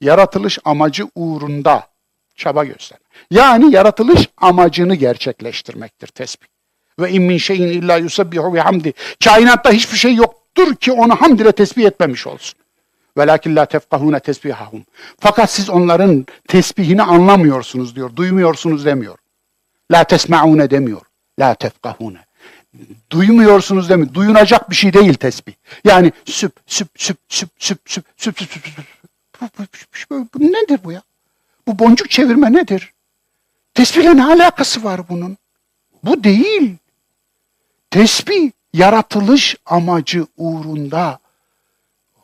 yaratılış amacı uğrunda çaba göster. Yani yaratılış amacını gerçekleştirmektir tesbih. Ve in şeyin illa yusabbihu bihamdi. Kainatta hiçbir şey yoktur ki onu hamd ile tesbih etmemiş olsun. Velakin la tefkahune tesbihahum. Fakat siz onların tesbihini anlamıyorsunuz diyor. Duymuyorsunuz demiyor. La tesmaune demiyor. La tefkahune. Duymuyorsunuz demiyor. Duyunacak bir şey değil tesbih. Yani süp süp süp süp süp süp süp süp süp süp. Bu, nedir bu ya? Bu boncuk çevirme nedir? Tesbihle ne alakası var bunun? Bu değil. Tesbih yaratılış amacı uğrunda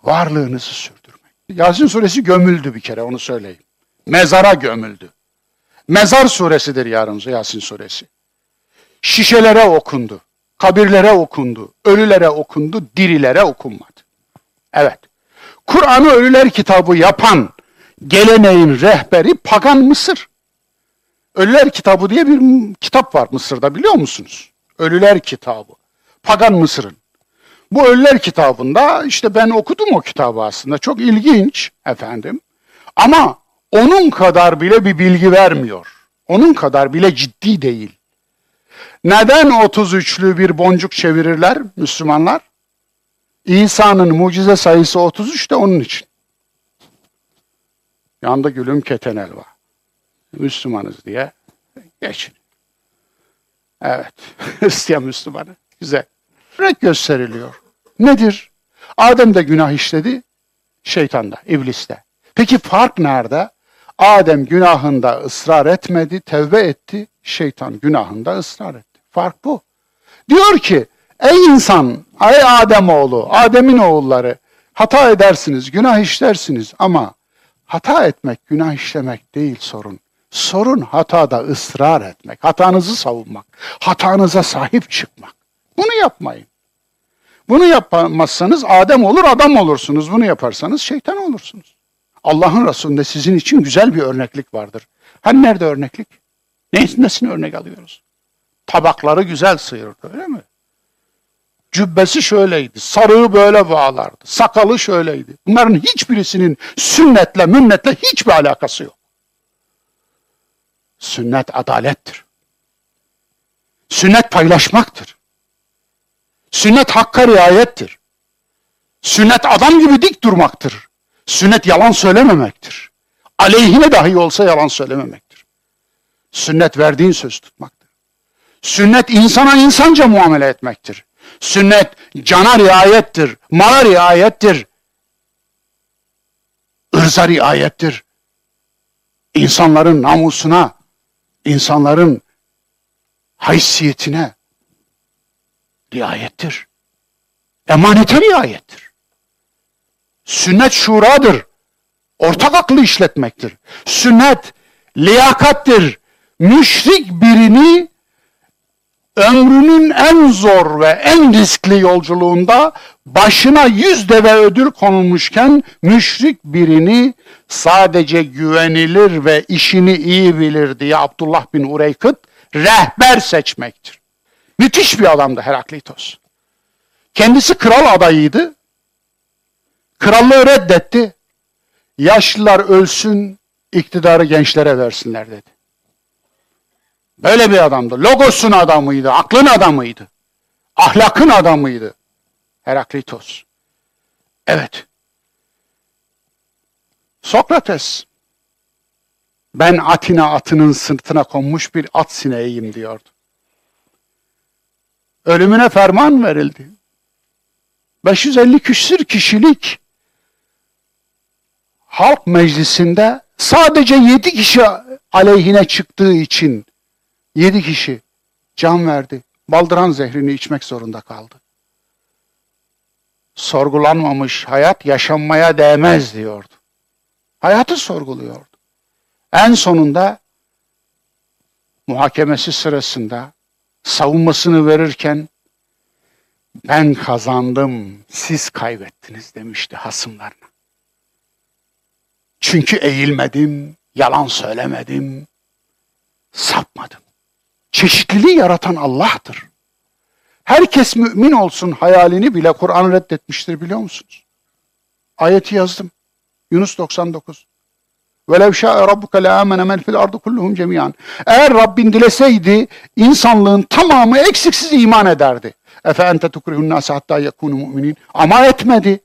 varlığınızı sürdürmek. Yasin suresi gömüldü bir kere onu söyleyeyim. Mezara gömüldü. Mezar suresidir yarın Yasin suresi. Şişelere okundu. Kabirlere okundu. Ölülere okundu. Dirilere okunmadı. Evet. Kur'an'ı ölüler kitabı yapan geleneğin rehberi pagan Mısır. Ölüler kitabı diye bir kitap var Mısır'da biliyor musunuz? Ölüler kitabı. Pagan Mısır'ın. Bu Ölüler kitabında işte ben okudum o kitabı aslında. Çok ilginç efendim. Ama onun kadar bile bir bilgi vermiyor. Onun kadar bile ciddi değil. Neden 33'lü bir boncuk çevirirler Müslümanlar? İsa'nın mucize sayısı 33 de onun için. Yanda gülüm ketenel var. Müslümanız diye geçin. Evet. Hristiyan Müslümanı. Güzel. Örnek gösteriliyor. Nedir? Adem de günah işledi. Şeytanda, ibliste. Peki fark nerede? Adem günahında ısrar etmedi, tevbe etti. Şeytan günahında ısrar etti. Fark bu. Diyor ki, ey insan, ey Adem oğlu, Adem'in oğulları, hata edersiniz, günah işlersiniz ama hata etmek, günah işlemek değil sorun. Sorun hatada ısrar etmek, hatanızı savunmak, hatanıza sahip çıkmak. Bunu yapmayın. Bunu yapmazsanız Adem olur, adam olursunuz. Bunu yaparsanız şeytan olursunuz. Allah'ın Resulü'nde sizin için güzel bir örneklik vardır. Hani nerede örneklik? Nesini örnek alıyoruz? Tabakları güzel sıyırdı öyle mi? Cübbesi şöyleydi, sarığı böyle bağlardı, sakalı şöyleydi. Bunların hiçbirisinin sünnetle, münnetle hiçbir alakası yok. Sünnet adalettir. Sünnet paylaşmaktır. Sünnet hakka riayettir. Sünnet adam gibi dik durmaktır. Sünnet yalan söylememektir. Aleyhine dahi olsa yalan söylememektir. Sünnet verdiğin söz tutmaktır. Sünnet insana insanca muamele etmektir. Sünnet cana riayettir, mala riayettir, ırza riayettir. İnsanların namusuna, insanların haysiyetine riayettir. Emanete riayettir. Sünnet şuradır. Ortak aklı işletmektir. Sünnet liyakattir. Müşrik birini ömrünün en zor ve en riskli yolculuğunda başına yüz deve ödül konulmuşken müşrik birini sadece güvenilir ve işini iyi bilir diye Abdullah bin Ureykıt rehber seçmektir. Müthiş bir adamdı Heraklitos. Kendisi kral adayıydı. Krallığı reddetti. Yaşlılar ölsün, iktidarı gençlere versinler dedi. Böyle bir adamdı. Logosun adamıydı, aklın adamıydı. Ahlakın adamıydı. Heraklitos. Evet. Sokrates. Ben Atina atının sırtına konmuş bir at sineğiyim diyordu. Ölümüne ferman verildi. 550 küsür kişilik halk meclisinde sadece 7 kişi aleyhine çıktığı için Yedi kişi can verdi. Baldıran zehrini içmek zorunda kaldı. Sorgulanmamış hayat yaşanmaya değmez diyordu. Hayatı sorguluyordu. En sonunda muhakemesi sırasında savunmasını verirken ben kazandım, siz kaybettiniz demişti hasımlarına. Çünkü eğilmedim, yalan söylemedim, sapmadım Çeşitliliği yaratan Allah'tır. Herkes mümin olsun hayalini bile Kur'an reddetmiştir biliyor musunuz? Ayeti yazdım. Yunus 99. وَلَوْ شَاءَ رَبُّكَ لَآمَنَ مَنْ فِي الْأَرْضِ كُلُّهُمْ جَمِيعًا Eğer Rabbin dileseydi insanlığın tamamı eksiksiz iman ederdi. Efe ente tukrihun nase hatta yekunu mu'minin. Ama etmedi.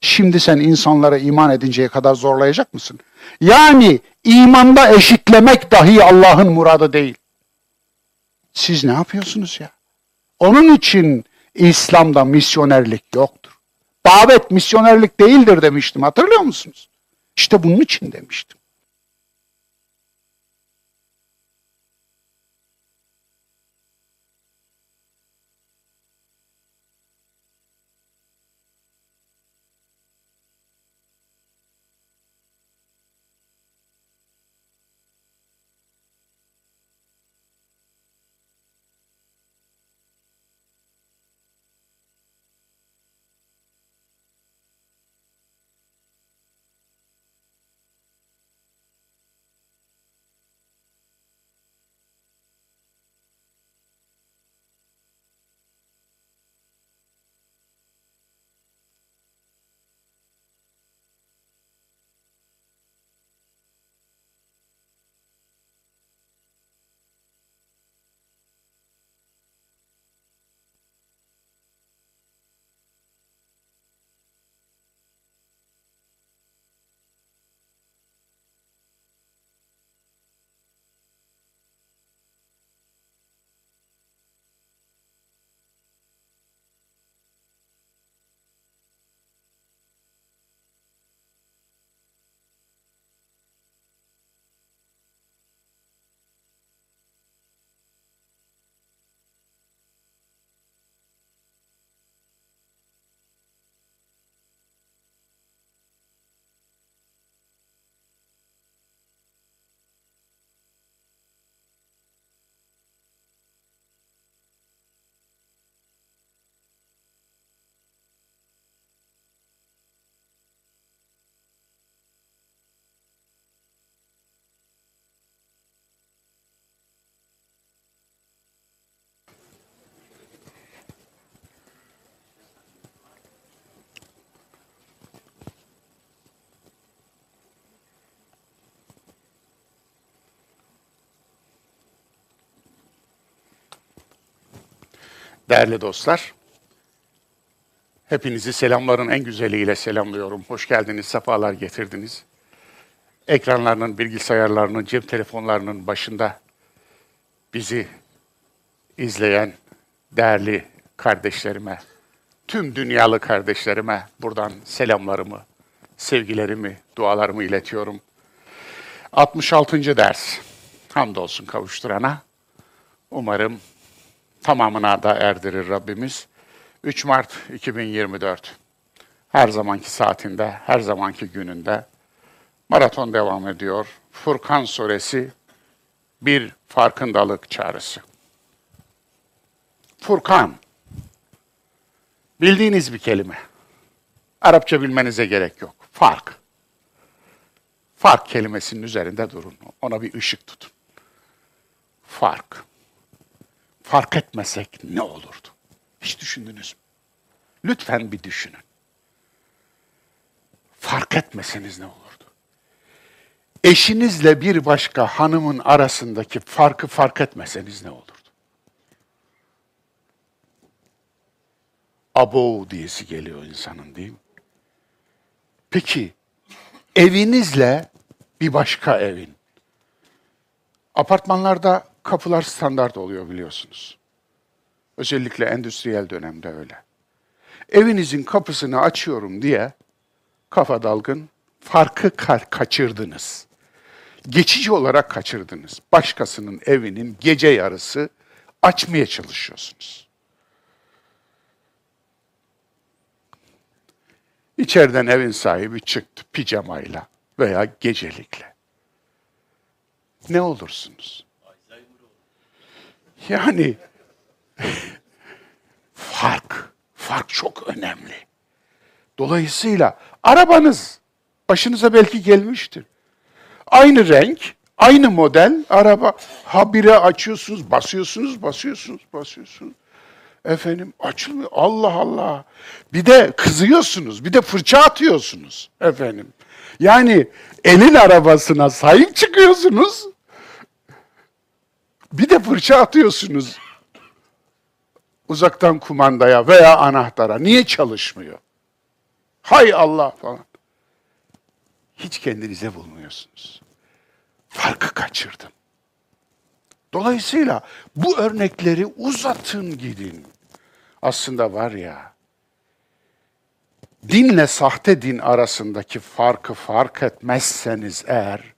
Şimdi sen insanlara iman edinceye kadar zorlayacak mısın? Yani imanda eşitlemek dahi Allah'ın muradı değil. Siz ne yapıyorsunuz ya? Onun için İslam'da misyonerlik yoktur. Davet misyonerlik değildir demiştim. Hatırlıyor musunuz? İşte bunun için demiştim. Değerli dostlar, hepinizi selamların en güzeliyle selamlıyorum. Hoş geldiniz, sefalar getirdiniz. Ekranlarının, bilgisayarlarının, cep telefonlarının başında bizi izleyen değerli kardeşlerime, tüm dünyalı kardeşlerime buradan selamlarımı, sevgilerimi, dualarımı iletiyorum. 66. ders. Hamdolsun kavuşturana. Umarım tamamına da erdirir Rabbimiz. 3 Mart 2024. Her zamanki saatinde, her zamanki gününde maraton devam ediyor. Furkan suresi bir farkındalık çağrısı. Furkan. Bildiğiniz bir kelime. Arapça bilmenize gerek yok. Fark. Fark kelimesinin üzerinde durun. Ona bir ışık tutun. Fark fark etmesek ne olurdu? Hiç düşündünüz mü? Lütfen bir düşünün. Fark etmeseniz ne olurdu? Eşinizle bir başka hanımın arasındaki farkı fark etmeseniz ne olurdu? Abo diyesi geliyor insanın değil mi? Peki evinizle bir başka evin. Apartmanlarda kapılar standart oluyor biliyorsunuz. Özellikle endüstriyel dönemde öyle. Evinizin kapısını açıyorum diye kafa dalgın farkı ka- kaçırdınız. Geçici olarak kaçırdınız. Başkasının evinin gece yarısı açmaya çalışıyorsunuz. İçeriden evin sahibi çıktı pijamayla veya gecelikle. Ne olursunuz? Yani fark, fark çok önemli. Dolayısıyla arabanız başınıza belki gelmiştir. Aynı renk, aynı model araba. Habire açıyorsunuz, basıyorsunuz, basıyorsunuz, basıyorsunuz. Efendim açılmıyor. Allah Allah. Bir de kızıyorsunuz, bir de fırça atıyorsunuz efendim. Yani elin arabasına sahip çıkıyorsunuz. Bir de fırça atıyorsunuz uzaktan kumandaya veya anahtara. Niye çalışmıyor? Hay Allah falan. Hiç kendinize bulmuyorsunuz. Farkı kaçırdım. Dolayısıyla bu örnekleri uzatın gidin. Aslında var ya, dinle sahte din arasındaki farkı fark etmezseniz eğer,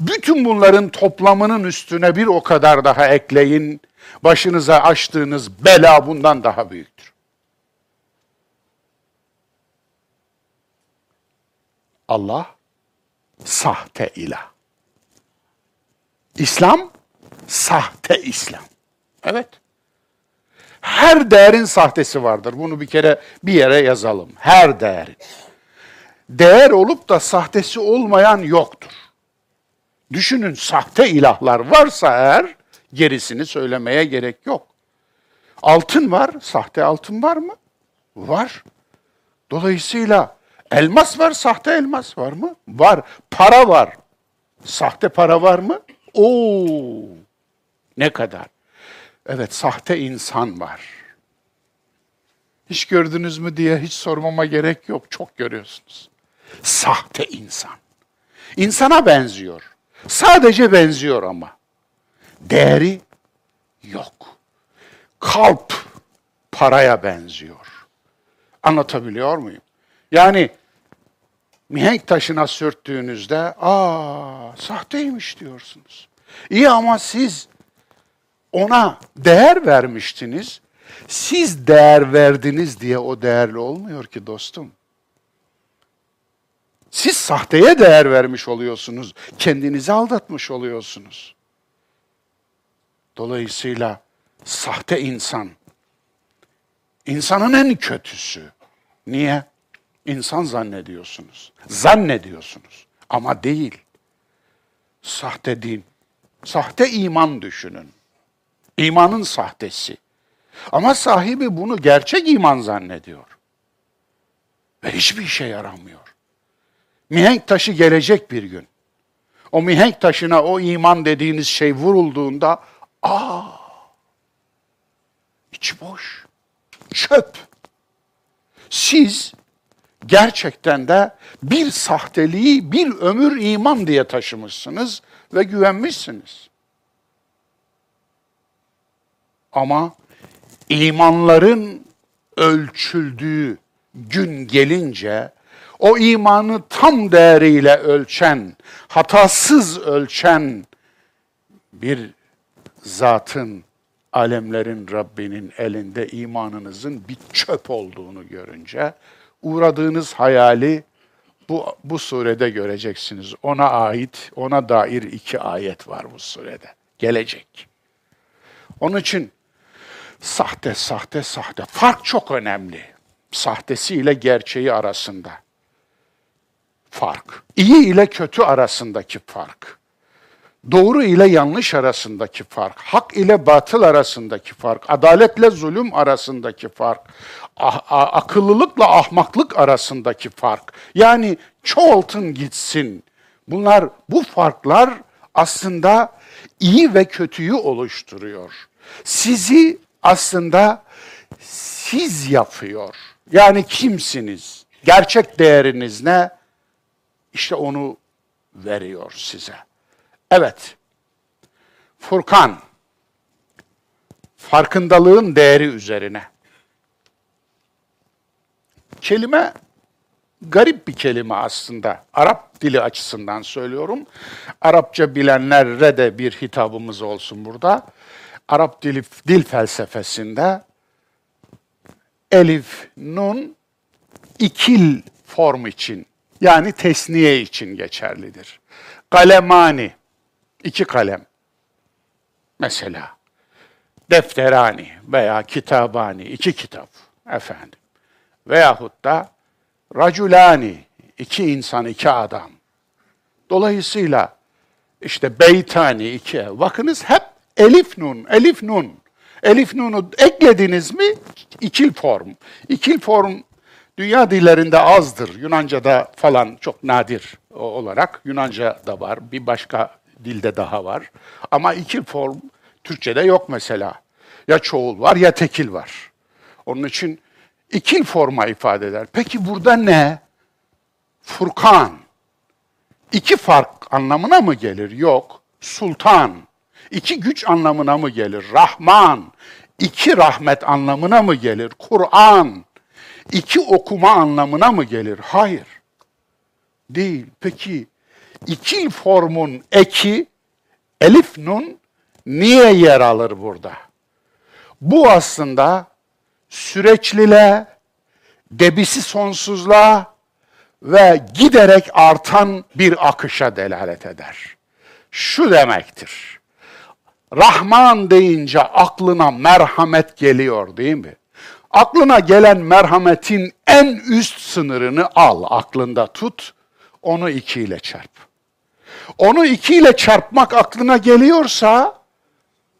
bütün bunların toplamının üstüne bir o kadar daha ekleyin, başınıza açtığınız bela bundan daha büyüktür. Allah sahte ilah. İslam sahte İslam. Evet. Her değerin sahtesi vardır. Bunu bir kere bir yere yazalım. Her değerin. Değer olup da sahtesi olmayan yoktur. Düşünün sahte ilahlar varsa eğer gerisini söylemeye gerek yok. Altın var, sahte altın var mı? Var. Dolayısıyla elmas var, sahte elmas var mı? Var. Para var. Sahte para var mı? Oo! Ne kadar? Evet, sahte insan var. Hiç gördünüz mü diye hiç sormama gerek yok. Çok görüyorsunuz. Sahte insan. İnsana benziyor. Sadece benziyor ama. Değeri yok. Kalp paraya benziyor. Anlatabiliyor muyum? Yani mihenk taşına sürttüğünüzde aa sahteymiş diyorsunuz. İyi ama siz ona değer vermiştiniz. Siz değer verdiniz diye o değerli olmuyor ki dostum. Siz sahteye değer vermiş oluyorsunuz. Kendinizi aldatmış oluyorsunuz. Dolayısıyla sahte insan, insanın en kötüsü. Niye? İnsan zannediyorsunuz. Zannediyorsunuz ama değil. Sahte din, sahte iman düşünün. İmanın sahtesi. Ama sahibi bunu gerçek iman zannediyor. Ve hiçbir işe yaramıyor. Mihenk taşı gelecek bir gün. O mihenk taşına o iman dediğiniz şey vurulduğunda aa içi boş. Çöp. Siz gerçekten de bir sahteliği bir ömür iman diye taşımışsınız ve güvenmişsiniz. Ama imanların ölçüldüğü gün gelince o imanı tam değeriyle ölçen, hatasız ölçen bir zatın, alemlerin Rabbinin elinde imanınızın bir çöp olduğunu görünce uğradığınız hayali bu, bu surede göreceksiniz. Ona ait, ona dair iki ayet var bu surede. Gelecek. Onun için sahte, sahte, sahte. Fark çok önemli. Sahtesi ile gerçeği arasında. Fark. İyi ile kötü arasındaki fark. Doğru ile yanlış arasındaki fark, hak ile batıl arasındaki fark, adaletle zulüm arasındaki fark, ah, akıllılıkla ahmaklık arasındaki fark. Yani çoğaltın gitsin. Bunlar, bu farklar aslında iyi ve kötüyü oluşturuyor. Sizi aslında siz yapıyor. Yani kimsiniz? Gerçek değeriniz ne? İşte onu veriyor size. Evet. Furkan. Farkındalığın değeri üzerine. Kelime garip bir kelime aslında. Arap dili açısından söylüyorum. Arapça bilenlere de bir hitabımız olsun burada. Arap dili dil felsefesinde elif, nun ikil form için yani tesniye için geçerlidir. Kalemani iki kalem. Mesela defterani veya kitabani iki kitap efendim. Veyahut da raculani iki insan iki adam. Dolayısıyla işte beytani iki ev. Bakınız hep elif nun, elif nun. Elif nunu eklediniz mi ikil form. İkil form Dünya dillerinde azdır. Yunanca'da falan çok nadir olarak. Yunanca da var. Bir başka dilde daha var. Ama iki form Türkçe'de yok mesela. Ya çoğul var ya tekil var. Onun için ikil forma ifade eder. Peki burada ne? Furkan. İki fark anlamına mı gelir? Yok. Sultan. İki güç anlamına mı gelir? Rahman. İki rahmet anlamına mı gelir? Kur'an. İki okuma anlamına mı gelir? Hayır. Değil. Peki ikil formun eki elif nun niye yer alır burada? Bu aslında süreçlile, debisi sonsuzluğa ve giderek artan bir akışa delalet eder. Şu demektir. Rahman deyince aklına merhamet geliyor değil mi? Aklına gelen merhametin en üst sınırını al, aklında tut, onu iki ile çarp. Onu iki ile çarpmak aklına geliyorsa,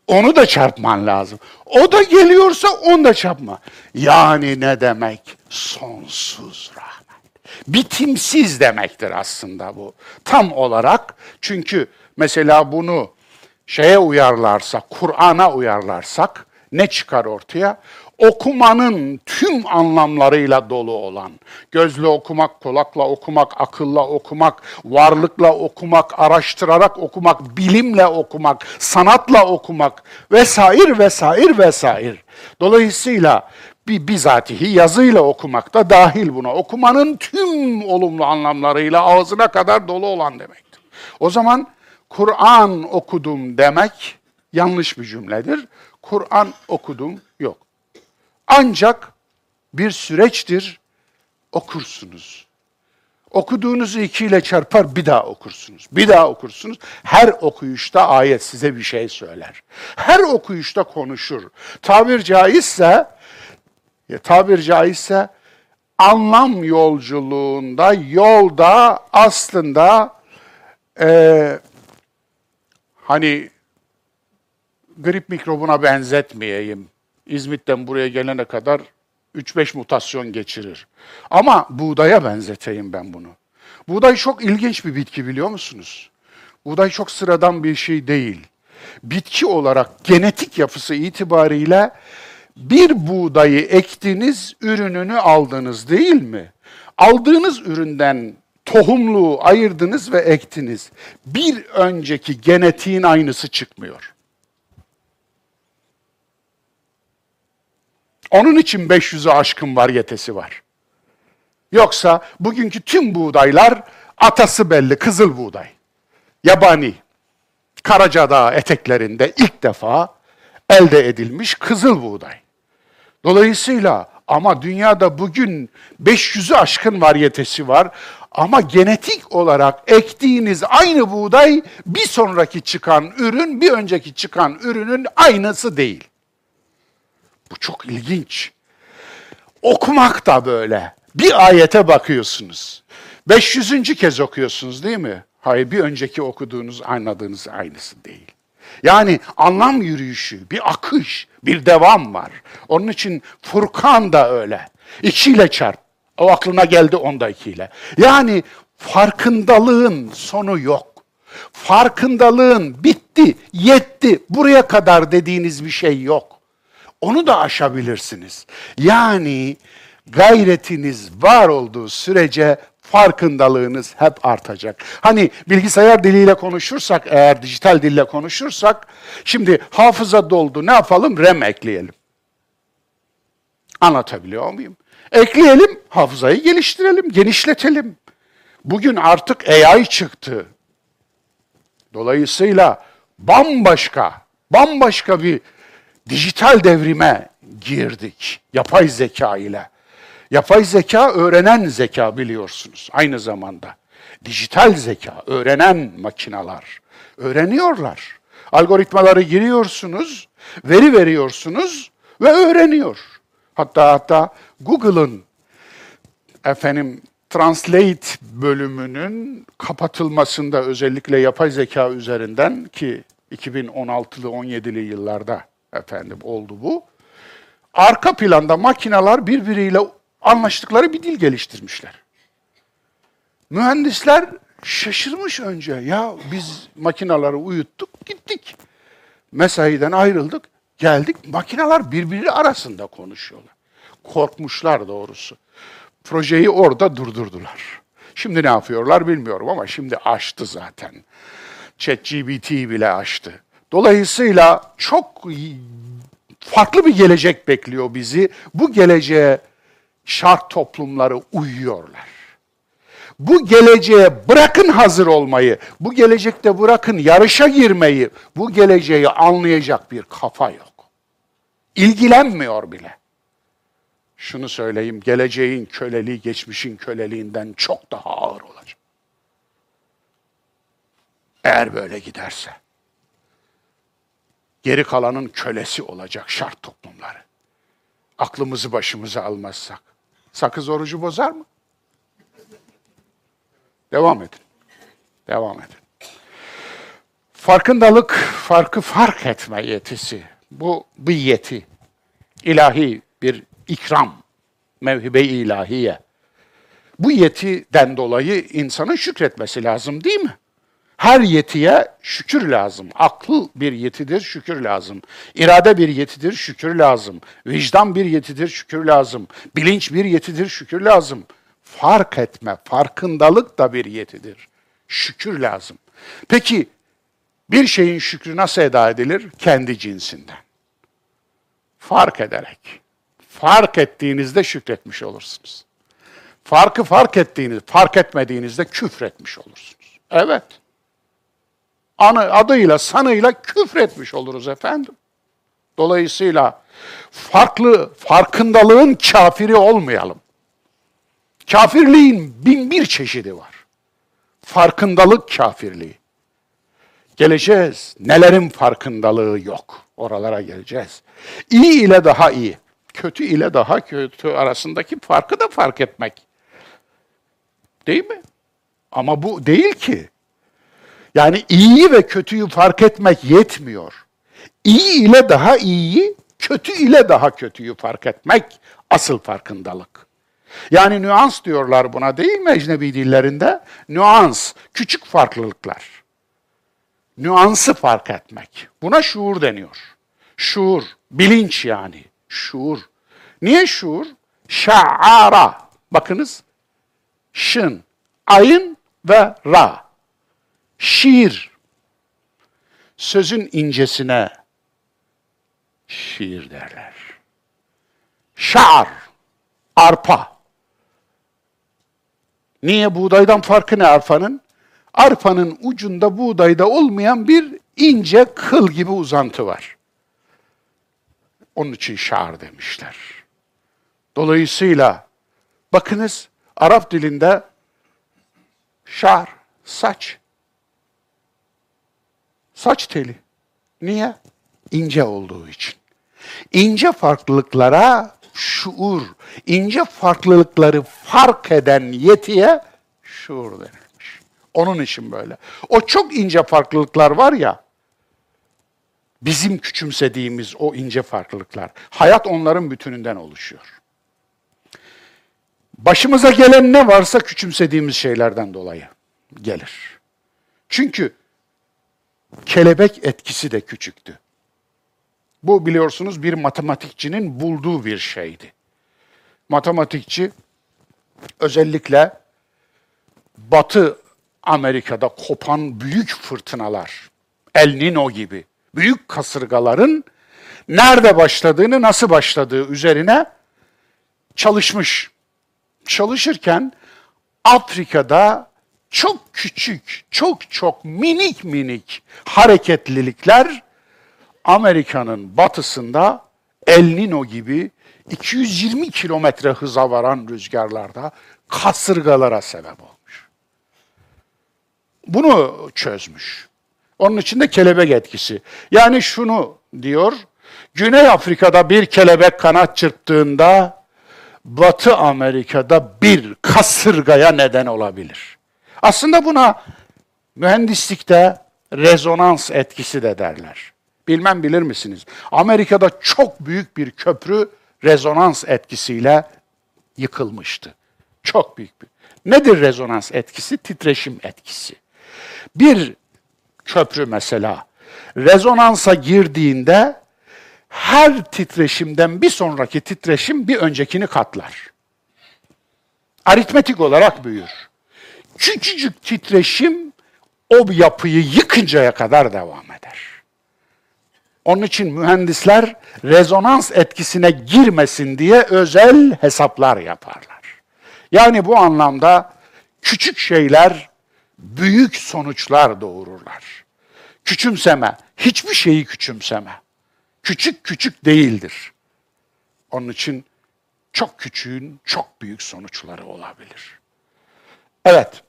onu da çarpman lazım. O da geliyorsa onu da çarpma. Yani ne demek? Sonsuz rahmet. Bitimsiz demektir aslında bu. Tam olarak çünkü mesela bunu şeye uyarlarsak, Kur'an'a uyarlarsak ne çıkar ortaya? Okumanın tüm anlamlarıyla dolu olan, gözle okumak, kulakla okumak, akılla okumak, varlıkla okumak, araştırarak okumak, bilimle okumak, sanatla okumak vesaire vesaire vesaire. Dolayısıyla bir bizatihi yazıyla okumak da dahil buna. Okumanın tüm olumlu anlamlarıyla ağzına kadar dolu olan demektir. O zaman Kur'an okudum demek yanlış bir cümledir. Kur'an okudum yok. Ancak bir süreçtir okursunuz. Okuduğunuzu ikiyle çarpar bir daha okursunuz. Bir daha okursunuz. Her okuyuşta ayet size bir şey söyler. Her okuyuşta konuşur. Tabir caizse tabir caizse anlam yolculuğunda, yolda aslında e, hani grip mikrobuna benzetmeyeyim. İzmit'ten buraya gelene kadar 3-5 mutasyon geçirir. Ama buğdaya benzeteyim ben bunu. Buğday çok ilginç bir bitki biliyor musunuz? Buğday çok sıradan bir şey değil. Bitki olarak genetik yapısı itibariyle bir buğdayı ektiniz, ürününü aldınız değil mi? Aldığınız üründen tohumluğu ayırdınız ve ektiniz. Bir önceki genetiğin aynısı çıkmıyor. Onun için 500'ü aşkın varyetesi var. Yoksa bugünkü tüm buğdaylar atası belli, kızıl buğday. Yabani. Karacadağ eteklerinde ilk defa elde edilmiş kızıl buğday. Dolayısıyla ama dünyada bugün 500'ü aşkın varyetesi var. Ama genetik olarak ektiğiniz aynı buğday bir sonraki çıkan ürün bir önceki çıkan ürünün aynısı değil. Bu çok ilginç. Okumak da böyle. Bir ayete bakıyorsunuz. 500. kez okuyorsunuz değil mi? Hayır bir önceki okuduğunuz anladığınız aynısı değil. Yani anlam yürüyüşü, bir akış, bir devam var. Onun için Furkan da öyle. İkiyle çarp. O aklına geldi onda ikiyle. Yani farkındalığın sonu yok. Farkındalığın bitti, yetti, buraya kadar dediğiniz bir şey yok. Onu da aşabilirsiniz. Yani gayretiniz var olduğu sürece farkındalığınız hep artacak. Hani bilgisayar diliyle konuşursak, eğer dijital dille konuşursak, şimdi hafıza doldu ne yapalım? RAM ekleyelim. Anlatabiliyor muyum? Ekleyelim, hafızayı geliştirelim, genişletelim. Bugün artık AI çıktı. Dolayısıyla bambaşka, bambaşka bir dijital devrime girdik yapay zeka ile. Yapay zeka öğrenen zeka biliyorsunuz aynı zamanda. Dijital zeka, öğrenen makinalar. Öğreniyorlar. Algoritmaları giriyorsunuz, veri veriyorsunuz ve öğreniyor. Hatta hatta Google'ın efendim Translate bölümünün kapatılmasında özellikle yapay zeka üzerinden ki 2016'lı 17'li yıllarda efendim oldu bu. Arka planda makineler birbiriyle anlaştıkları bir dil geliştirmişler. Mühendisler şaşırmış önce. Ya biz makinaları uyuttuk, gittik. Mesaiden ayrıldık, geldik. Makineler birbiri arasında konuşuyorlar. Korkmuşlar doğrusu. Projeyi orada durdurdular. Şimdi ne yapıyorlar bilmiyorum ama şimdi aştı zaten. ChatGPT bile aştı. Dolayısıyla çok farklı bir gelecek bekliyor bizi. Bu geleceğe şart toplumları uyuyorlar. Bu geleceğe bırakın hazır olmayı, bu gelecekte bırakın yarışa girmeyi, bu geleceği anlayacak bir kafa yok. İlgilenmiyor bile. Şunu söyleyeyim, geleceğin köleliği geçmişin köleliğinden çok daha ağır olacak. Eğer böyle giderse. Geri kalanın kölesi olacak şart toplumları. Aklımızı başımıza almazsak. Sakız orucu bozar mı? Devam edin. Devam edin. Farkındalık, farkı fark etme yetisi. Bu bir yeti. İlahi bir ikram, mevhibe ilahiye. Bu yetiden dolayı insanın şükretmesi lazım değil mi? Her yetiye şükür lazım. Akıl bir yetidir, şükür lazım. İrade bir yetidir, şükür lazım. Vicdan bir yetidir, şükür lazım. Bilinç bir yetidir, şükür lazım. Fark etme, farkındalık da bir yetidir. Şükür lazım. Peki bir şeyin şükrü nasıl eda edilir? Kendi cinsinden. Fark ederek. Fark ettiğinizde şükretmiş olursunuz. Farkı fark ettiğiniz, fark etmediğinizde küfretmiş olursunuz. Evet anı, adıyla, sanıyla küfretmiş oluruz efendim. Dolayısıyla farklı, farkındalığın kafiri olmayalım. Kafirliğin bin bir çeşidi var. Farkındalık kafirliği. Geleceğiz. Nelerin farkındalığı yok. Oralara geleceğiz. İyi ile daha iyi, kötü ile daha kötü arasındaki farkı da fark etmek. Değil mi? Ama bu değil ki. Yani iyiyi ve kötüyü fark etmek yetmiyor. İyi ile daha iyiyi, kötü ile daha kötüyü fark etmek asıl farkındalık. Yani nüans diyorlar buna değil mi ecnebi dillerinde? Nüans, küçük farklılıklar. Nüansı fark etmek. Buna şuur deniyor. Şuur, bilinç yani. Şuur. Niye şuur? Şa'ara. Bakınız. Şın, ayın ve ra şiir. Sözün incesine şiir derler. Şaar, arpa. Niye buğdaydan farkı ne arpanın? Arpanın ucunda buğdayda olmayan bir ince kıl gibi uzantı var. Onun için şaar demişler. Dolayısıyla bakınız Arap dilinde şar, saç. Saç teli. Niye? İnce olduğu için. İnce farklılıklara şuur, ince farklılıkları fark eden yetiye şuur denilmiş. Onun için böyle. O çok ince farklılıklar var ya, bizim küçümsediğimiz o ince farklılıklar. Hayat onların bütününden oluşuyor. Başımıza gelen ne varsa küçümsediğimiz şeylerden dolayı gelir. Çünkü kelebek etkisi de küçüktü. Bu biliyorsunuz bir matematikçinin bulduğu bir şeydi. Matematikçi özellikle Batı Amerika'da kopan büyük fırtınalar, El Nino gibi büyük kasırgaların nerede başladığını, nasıl başladığı üzerine çalışmış. Çalışırken Afrika'da çok küçük, çok çok minik minik hareketlilikler Amerika'nın batısında El Nino gibi 220 kilometre hıza varan rüzgarlarda kasırgalara sebep olmuş. Bunu çözmüş. Onun için de kelebek etkisi. Yani şunu diyor, Güney Afrika'da bir kelebek kanat çırptığında Batı Amerika'da bir kasırgaya neden olabilir. Aslında buna mühendislikte rezonans etkisi de derler. Bilmem bilir misiniz? Amerika'da çok büyük bir köprü rezonans etkisiyle yıkılmıştı. Çok büyük bir. Nedir rezonans etkisi? Titreşim etkisi. Bir köprü mesela rezonansa girdiğinde her titreşimden bir sonraki titreşim bir öncekini katlar. Aritmetik olarak büyür. Küçücük titreşim o yapıyı yıkıncaya kadar devam eder. Onun için mühendisler rezonans etkisine girmesin diye özel hesaplar yaparlar. Yani bu anlamda küçük şeyler büyük sonuçlar doğururlar. Küçümseme, hiçbir şeyi küçümseme. Küçük küçük değildir. Onun için çok küçüğün çok büyük sonuçları olabilir. Evet.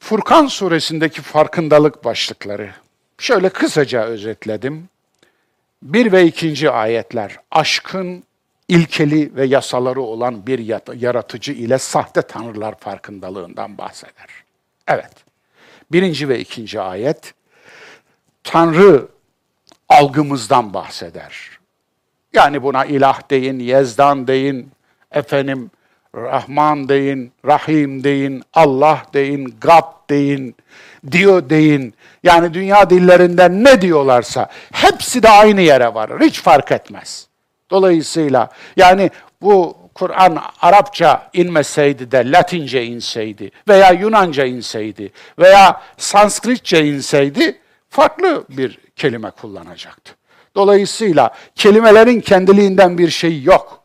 Furkan suresindeki farkındalık başlıkları. Şöyle kısaca özetledim. Bir ve ikinci ayetler aşkın ilkeli ve yasaları olan bir yaratıcı ile sahte tanrılar farkındalığından bahseder. Evet. Birinci ve ikinci ayet Tanrı algımızdan bahseder. Yani buna ilah deyin, yezdan deyin, efendim Rahman deyin, Rahim deyin, Allah deyin, Gab deyin, diyor deyin. Yani dünya dillerinden ne diyorlarsa hepsi de aynı yere varır. Hiç fark etmez. Dolayısıyla yani bu Kur'an Arapça inmeseydi de Latince inseydi veya Yunanca inseydi veya Sanskritçe inseydi farklı bir kelime kullanacaktı. Dolayısıyla kelimelerin kendiliğinden bir şey yok.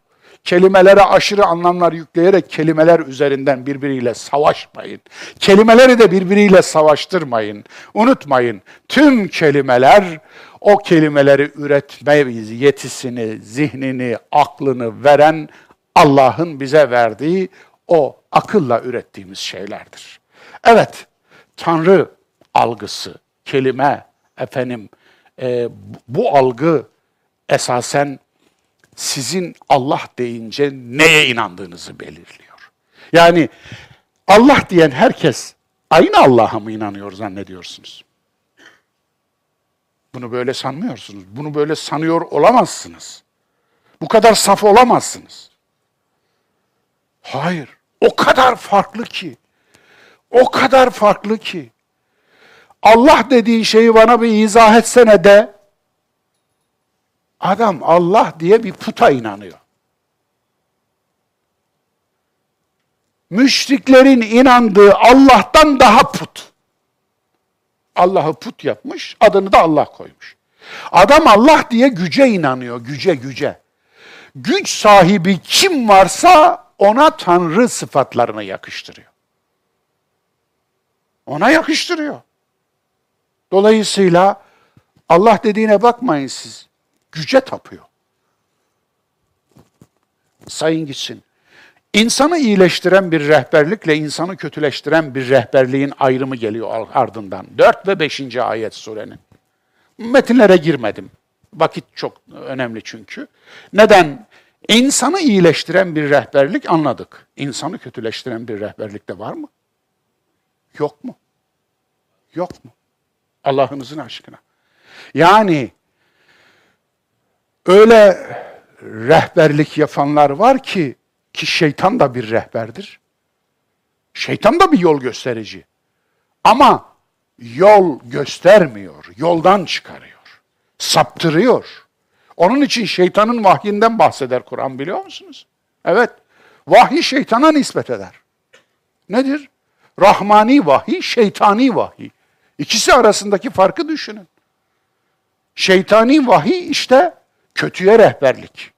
Kelimelere aşırı anlamlar yükleyerek kelimeler üzerinden birbiriyle savaşmayın. Kelimeleri de birbiriyle savaştırmayın. Unutmayın, tüm kelimeler o kelimeleri üretme yetisini, zihnini, aklını veren Allah'ın bize verdiği o akılla ürettiğimiz şeylerdir. Evet, Tanrı algısı, kelime, efendim, e, bu algı esasen sizin Allah deyince neye inandığınızı belirliyor. Yani Allah diyen herkes aynı Allah'a mı inanıyor zannediyorsunuz? Bunu böyle sanmıyorsunuz. Bunu böyle sanıyor olamazsınız. Bu kadar saf olamazsınız. Hayır. O kadar farklı ki. O kadar farklı ki. Allah dediğin şeyi bana bir izah etsene de adam Allah diye bir puta inanıyor. Müşriklerin inandığı Allah'tan daha put. Allah'ı put yapmış, adını da Allah koymuş. Adam Allah diye güce inanıyor, güce güce. Güç sahibi kim varsa ona Tanrı sıfatlarını yakıştırıyor. Ona yakıştırıyor. Dolayısıyla Allah dediğine bakmayın siz. Güce tapıyor. Sayın gitsin. İnsanı iyileştiren bir rehberlikle insanı kötüleştiren bir rehberliğin ayrımı geliyor ardından. 4 ve 5. ayet surenin. Metinlere girmedim. Vakit çok önemli çünkü. Neden? İnsanı iyileştiren bir rehberlik anladık. İnsanı kötüleştiren bir rehberlik de var mı? Yok mu? Yok mu? Allah'ınızın aşkına. Yani öyle rehberlik yapanlar var ki ki şeytan da bir rehberdir. Şeytan da bir yol gösterici. Ama yol göstermiyor, yoldan çıkarıyor. Saptırıyor. Onun için şeytanın vahyinden bahseder Kur'an biliyor musunuz? Evet. Vahiy şeytana nispet eder. Nedir? Rahmani vahiy, şeytani vahiy. İkisi arasındaki farkı düşünün. Şeytani vahiy işte kötüye rehberlik.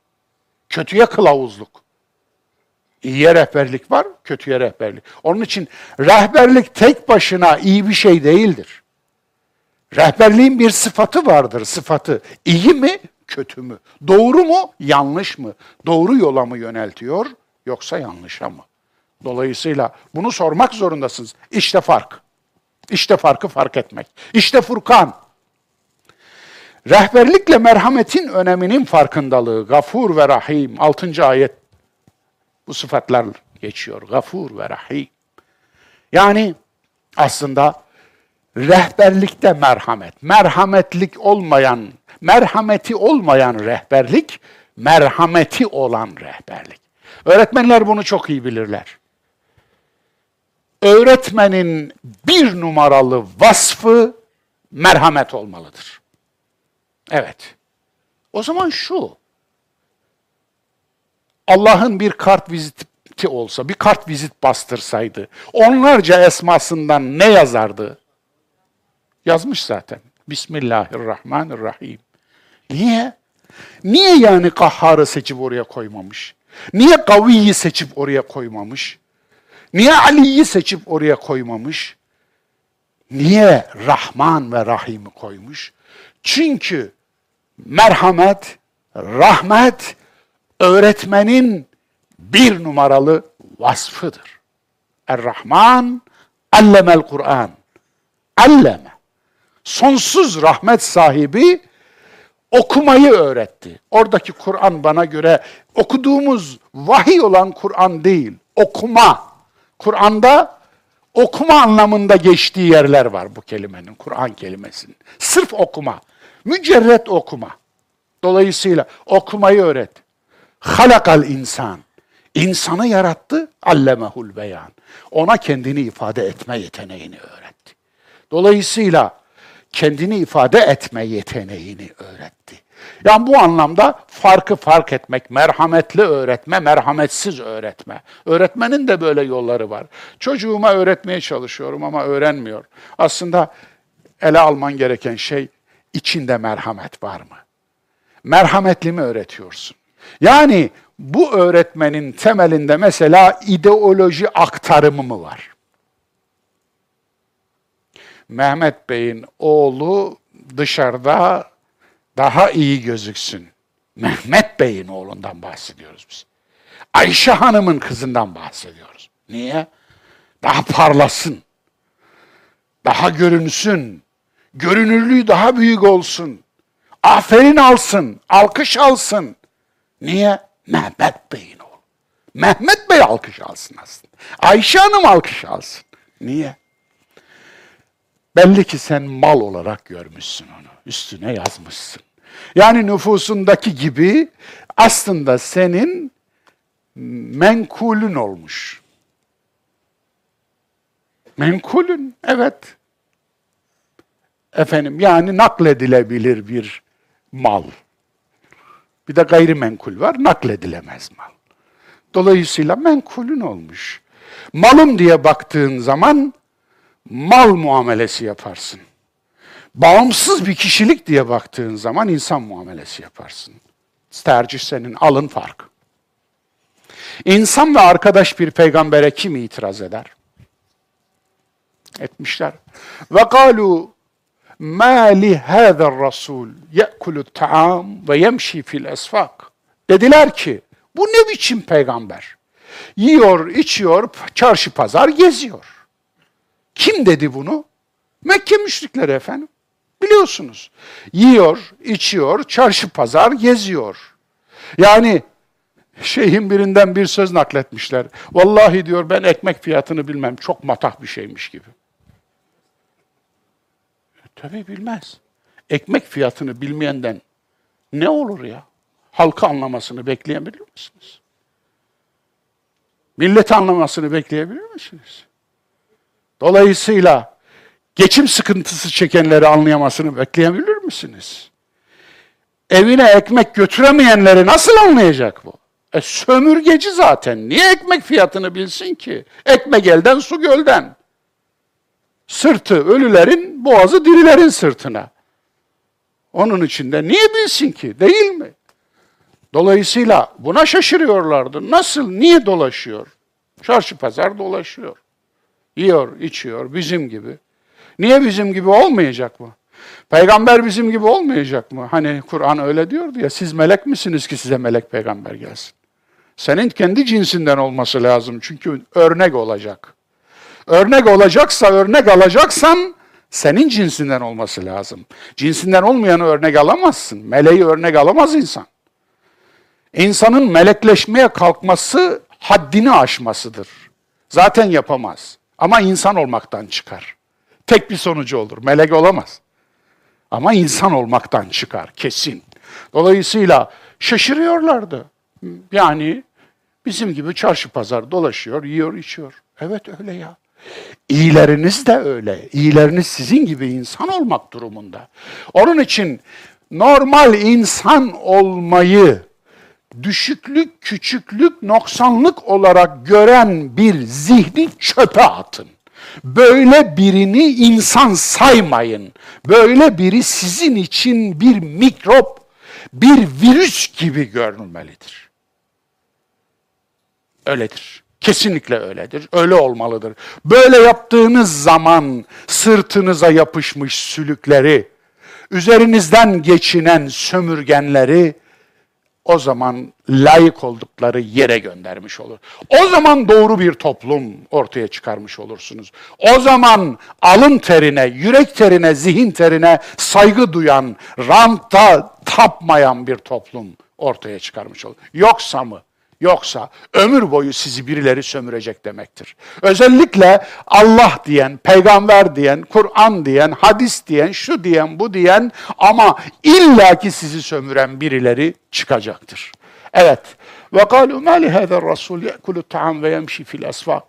Kötüye kılavuzluk. İyiye rehberlik var, kötüye rehberlik. Onun için rehberlik tek başına iyi bir şey değildir. Rehberliğin bir sıfatı vardır, sıfatı. İyi mi, kötü mü? Doğru mu, yanlış mı? Doğru yola mı yöneltiyor, yoksa yanlışa mı? Dolayısıyla bunu sormak zorundasınız. İşte fark. İşte farkı fark etmek. İşte Furkan. Rehberlikle merhametin öneminin farkındalığı. Gafur ve Rahim. 6. ayet bu sıfatlar geçiyor. Gafur ve Rahim. Yani aslında rehberlikte merhamet. Merhametlik olmayan, merhameti olmayan rehberlik, merhameti olan rehberlik. Öğretmenler bunu çok iyi bilirler. Öğretmenin bir numaralı vasfı merhamet olmalıdır. Evet. O zaman şu. Allah'ın bir kart viziti olsa, bir kart vizit bastırsaydı, onlarca esmasından ne yazardı? Yazmış zaten. Bismillahirrahmanirrahim. Niye? Niye yani kahharı seçip oraya koymamış? Niye kaviyi seçip oraya koymamış? Niye Ali'yi seçip oraya koymamış? Niye Rahman ve Rahim'i koymuş? Çünkü merhamet, rahmet öğretmenin bir numaralı vasfıdır. Er-Rahman allemel Kur'an. Alleme. Sonsuz rahmet sahibi okumayı öğretti. Oradaki Kur'an bana göre okuduğumuz vahiy olan Kur'an değil, okuma. Kur'an'da okuma anlamında geçtiği yerler var bu kelimenin, Kur'an kelimesinin. Sırf okuma, mücerret okuma. Dolayısıyla okumayı öğret. Halakal insan. İnsanı yarattı, allemehul beyan. Ona kendini ifade etme yeteneğini öğretti. Dolayısıyla kendini ifade etme yeteneğini öğretti. Yani bu anlamda farkı fark etmek, merhametli öğretme, merhametsiz öğretme. Öğretmenin de böyle yolları var. Çocuğuma öğretmeye çalışıyorum ama öğrenmiyor. Aslında ele alman gereken şey içinde merhamet var mı? Merhametli mi öğretiyorsun? Yani bu öğretmenin temelinde mesela ideoloji aktarımı mı var? Mehmet Bey'in oğlu dışarıda daha iyi gözüksün. Mehmet Bey'in oğlundan bahsediyoruz biz. Ayşe Hanım'ın kızından bahsediyoruz. Niye? Daha parlasın. Daha görünsün. Görünürlüğü daha büyük olsun. Aferin alsın, alkış alsın. Niye? Mehmet Bey'in oğlu. Mehmet Bey alkış alsın aslında. Ayşe Hanım alkış alsın. Niye? Belli ki sen mal olarak görmüşsün onu. Üstüne yazmışsın. Yani nüfusundaki gibi aslında senin menkulün olmuş. Menkulün, evet. Efendim, yani nakledilebilir bir mal. Bir de gayrimenkul var, nakledilemez mal. Dolayısıyla menkulün olmuş. Malım diye baktığın zaman mal muamelesi yaparsın. Bağımsız bir kişilik diye baktığın zaman insan muamelesi yaparsın. Tercih senin, alın fark. İnsan ve arkadaş bir peygambere kim itiraz eder? Etmişler. Ve kalu hâzer rasul ye'kulu ta'am ve yemşi fil esfak. Dediler ki bu ne biçim peygamber? Yiyor, içiyor, çarşı pazar geziyor. Kim dedi bunu? Mekke müşrikleri efendim. Biliyorsunuz. Yiyor, içiyor, çarşı pazar geziyor. Yani şeyhin birinden bir söz nakletmişler. Vallahi diyor ben ekmek fiyatını bilmem. Çok matah bir şeymiş gibi. Tabii bilmez. Ekmek fiyatını bilmeyenden ne olur ya? Halkı anlamasını bekleyebilir misiniz? Milleti anlamasını bekleyebilir misiniz? Dolayısıyla geçim sıkıntısı çekenleri anlayamasını bekleyebilir misiniz? Evine ekmek götüremeyenleri nasıl anlayacak bu? E sömürgeci zaten. Niye ekmek fiyatını bilsin ki? Ekmek elden, su gölden. Sırtı ölülerin, boğazı dirilerin sırtına. Onun içinde niye bilsin ki? Değil mi? Dolayısıyla buna şaşırıyorlardı. Nasıl, niye dolaşıyor? Çarşı pazar dolaşıyor. Yiyor, içiyor bizim gibi. Niye bizim gibi olmayacak mı? Peygamber bizim gibi olmayacak mı? Hani Kur'an öyle diyordu ya, siz melek misiniz ki size melek peygamber gelsin? Senin kendi cinsinden olması lazım çünkü örnek olacak. Örnek olacaksa, örnek alacaksan senin cinsinden olması lazım. Cinsinden olmayanı örnek alamazsın. Meleği örnek alamaz insan. İnsanın melekleşmeye kalkması haddini aşmasıdır. Zaten yapamaz. Ama insan olmaktan çıkar. Tek bir sonucu olur. Melek olamaz. Ama insan olmaktan çıkar kesin. Dolayısıyla şaşırıyorlardı. Yani Bizim gibi çarşı pazar dolaşıyor, yiyor, içiyor. Evet öyle ya. İyileriniz de öyle. İyileriniz sizin gibi insan olmak durumunda. Onun için normal insan olmayı düşüklük, küçüklük, noksanlık olarak gören bir zihni çöpe atın. Böyle birini insan saymayın. Böyle biri sizin için bir mikrop, bir virüs gibi görülmelidir. Öyledir. Kesinlikle öyledir. Öyle olmalıdır. Böyle yaptığınız zaman sırtınıza yapışmış sülükleri, üzerinizden geçinen sömürgenleri o zaman layık oldukları yere göndermiş olur. O zaman doğru bir toplum ortaya çıkarmış olursunuz. O zaman alın terine, yürek terine, zihin terine saygı duyan, ranta tapmayan bir toplum ortaya çıkarmış olur. Yoksa mı? Yoksa ömür boyu sizi birileri sömürecek demektir. Özellikle Allah diyen, peygamber diyen, Kur'an diyen, hadis diyen, şu diyen, bu diyen ama illaki sizi sömüren birileri çıkacaktır. Evet. Ve kalu ma li hada rasul ya'kulu ta'am ve yemşi fil asfak.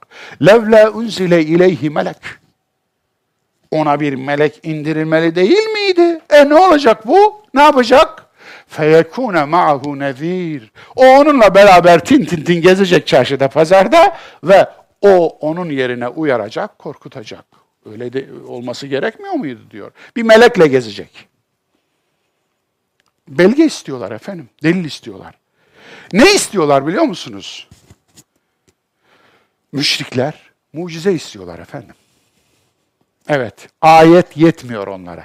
Levla unzile ileyhi melek. Ona bir melek indirilmeli değil miydi? E ne olacak bu? Ne yapacak? Feyekune ma'ahu nezir. O onunla beraber tin tin tin gezecek çarşıda, pazarda ve o onun yerine uyaracak, korkutacak. Öyle de olması gerekmiyor muydu diyor. Bir melekle gezecek. Belge istiyorlar efendim, delil istiyorlar. Ne istiyorlar biliyor musunuz? Müşrikler mucize istiyorlar efendim. Evet, ayet yetmiyor onlara.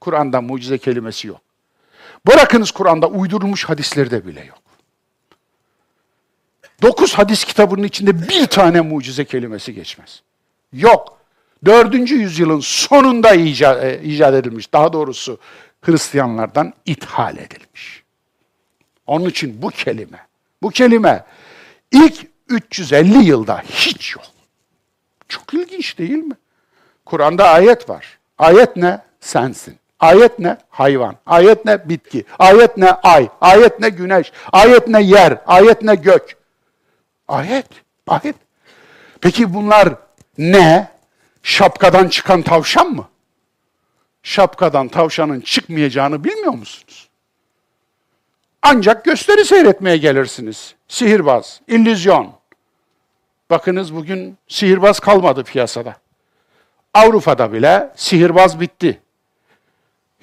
Kur'an'da mucize kelimesi yok. Bırakınız Kur'an'da uydurulmuş hadisleri de bile yok. Dokuz hadis kitabının içinde bir tane mucize kelimesi geçmez. Yok. Dördüncü yüzyılın sonunda icat, e, icat edilmiş. Daha doğrusu Hristiyanlardan ithal edilmiş. Onun için bu kelime, bu kelime ilk 350 yılda hiç yok. Çok ilginç değil mi? Kur'an'da ayet var. Ayet ne? Sensin. Ayet ne? Hayvan. Ayet ne? Bitki. Ayet ne? Ay. Ayet ne? Güneş. Ayet ne? Yer. Ayet ne? Gök. Ayet. Ayet. Peki bunlar ne? Şapkadan çıkan tavşan mı? Şapkadan tavşanın çıkmayacağını bilmiyor musunuz? Ancak gösteri seyretmeye gelirsiniz. Sihirbaz, illüzyon. Bakınız bugün sihirbaz kalmadı piyasada. Avrupa'da bile sihirbaz bitti.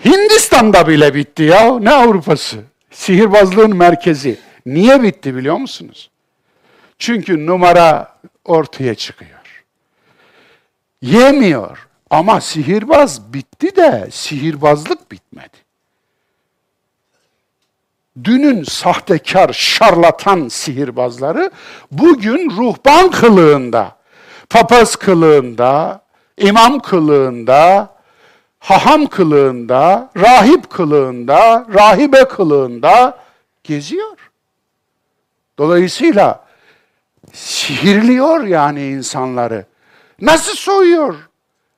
Hindistan'da bile bitti ya. Ne Avrupa'sı? Sihirbazlığın merkezi. Niye bitti biliyor musunuz? Çünkü numara ortaya çıkıyor. Yemiyor. Ama sihirbaz bitti de sihirbazlık bitmedi. Dünün sahtekar, şarlatan sihirbazları bugün ruhban kılığında, papaz kılığında, imam kılığında, haham kılığında, rahip kılığında, rahibe kılığında geziyor. Dolayısıyla sihirliyor yani insanları. Nasıl soyuyor?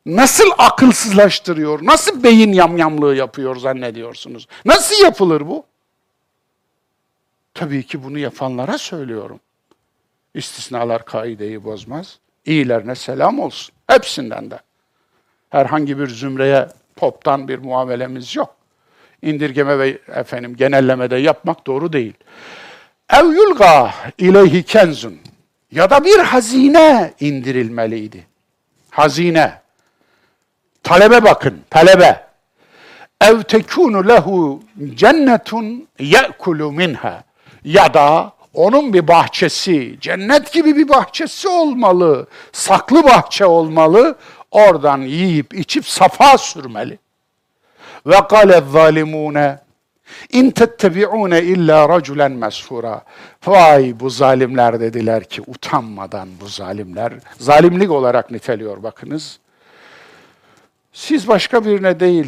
Nasıl akılsızlaştırıyor? Nasıl beyin yamyamlığı yapıyor zannediyorsunuz? Nasıl yapılır bu? Tabii ki bunu yapanlara söylüyorum. İstisnalar kaideyi bozmaz. İyilerine selam olsun. Hepsinden de herhangi bir zümreye poptan bir muamelemiz yok. İndirgeme ve efendim genelleme de yapmak doğru değil. Ev yulga ileyhi kenzun ya da bir hazine indirilmeliydi. Hazine. Talebe bakın, talebe. Ev tekunu lehu cennetun ye'kulu minha ya da onun bir bahçesi, cennet gibi bir bahçesi olmalı, saklı bahçe olmalı. Oradan yiyip içip safa sürmeli. Ve kâle zalimûne İn tettebi'ûne illa raculen mesfura. Vay bu zalimler dediler ki utanmadan bu zalimler zalimlik olarak niteliyor bakınız. Siz başka birine değil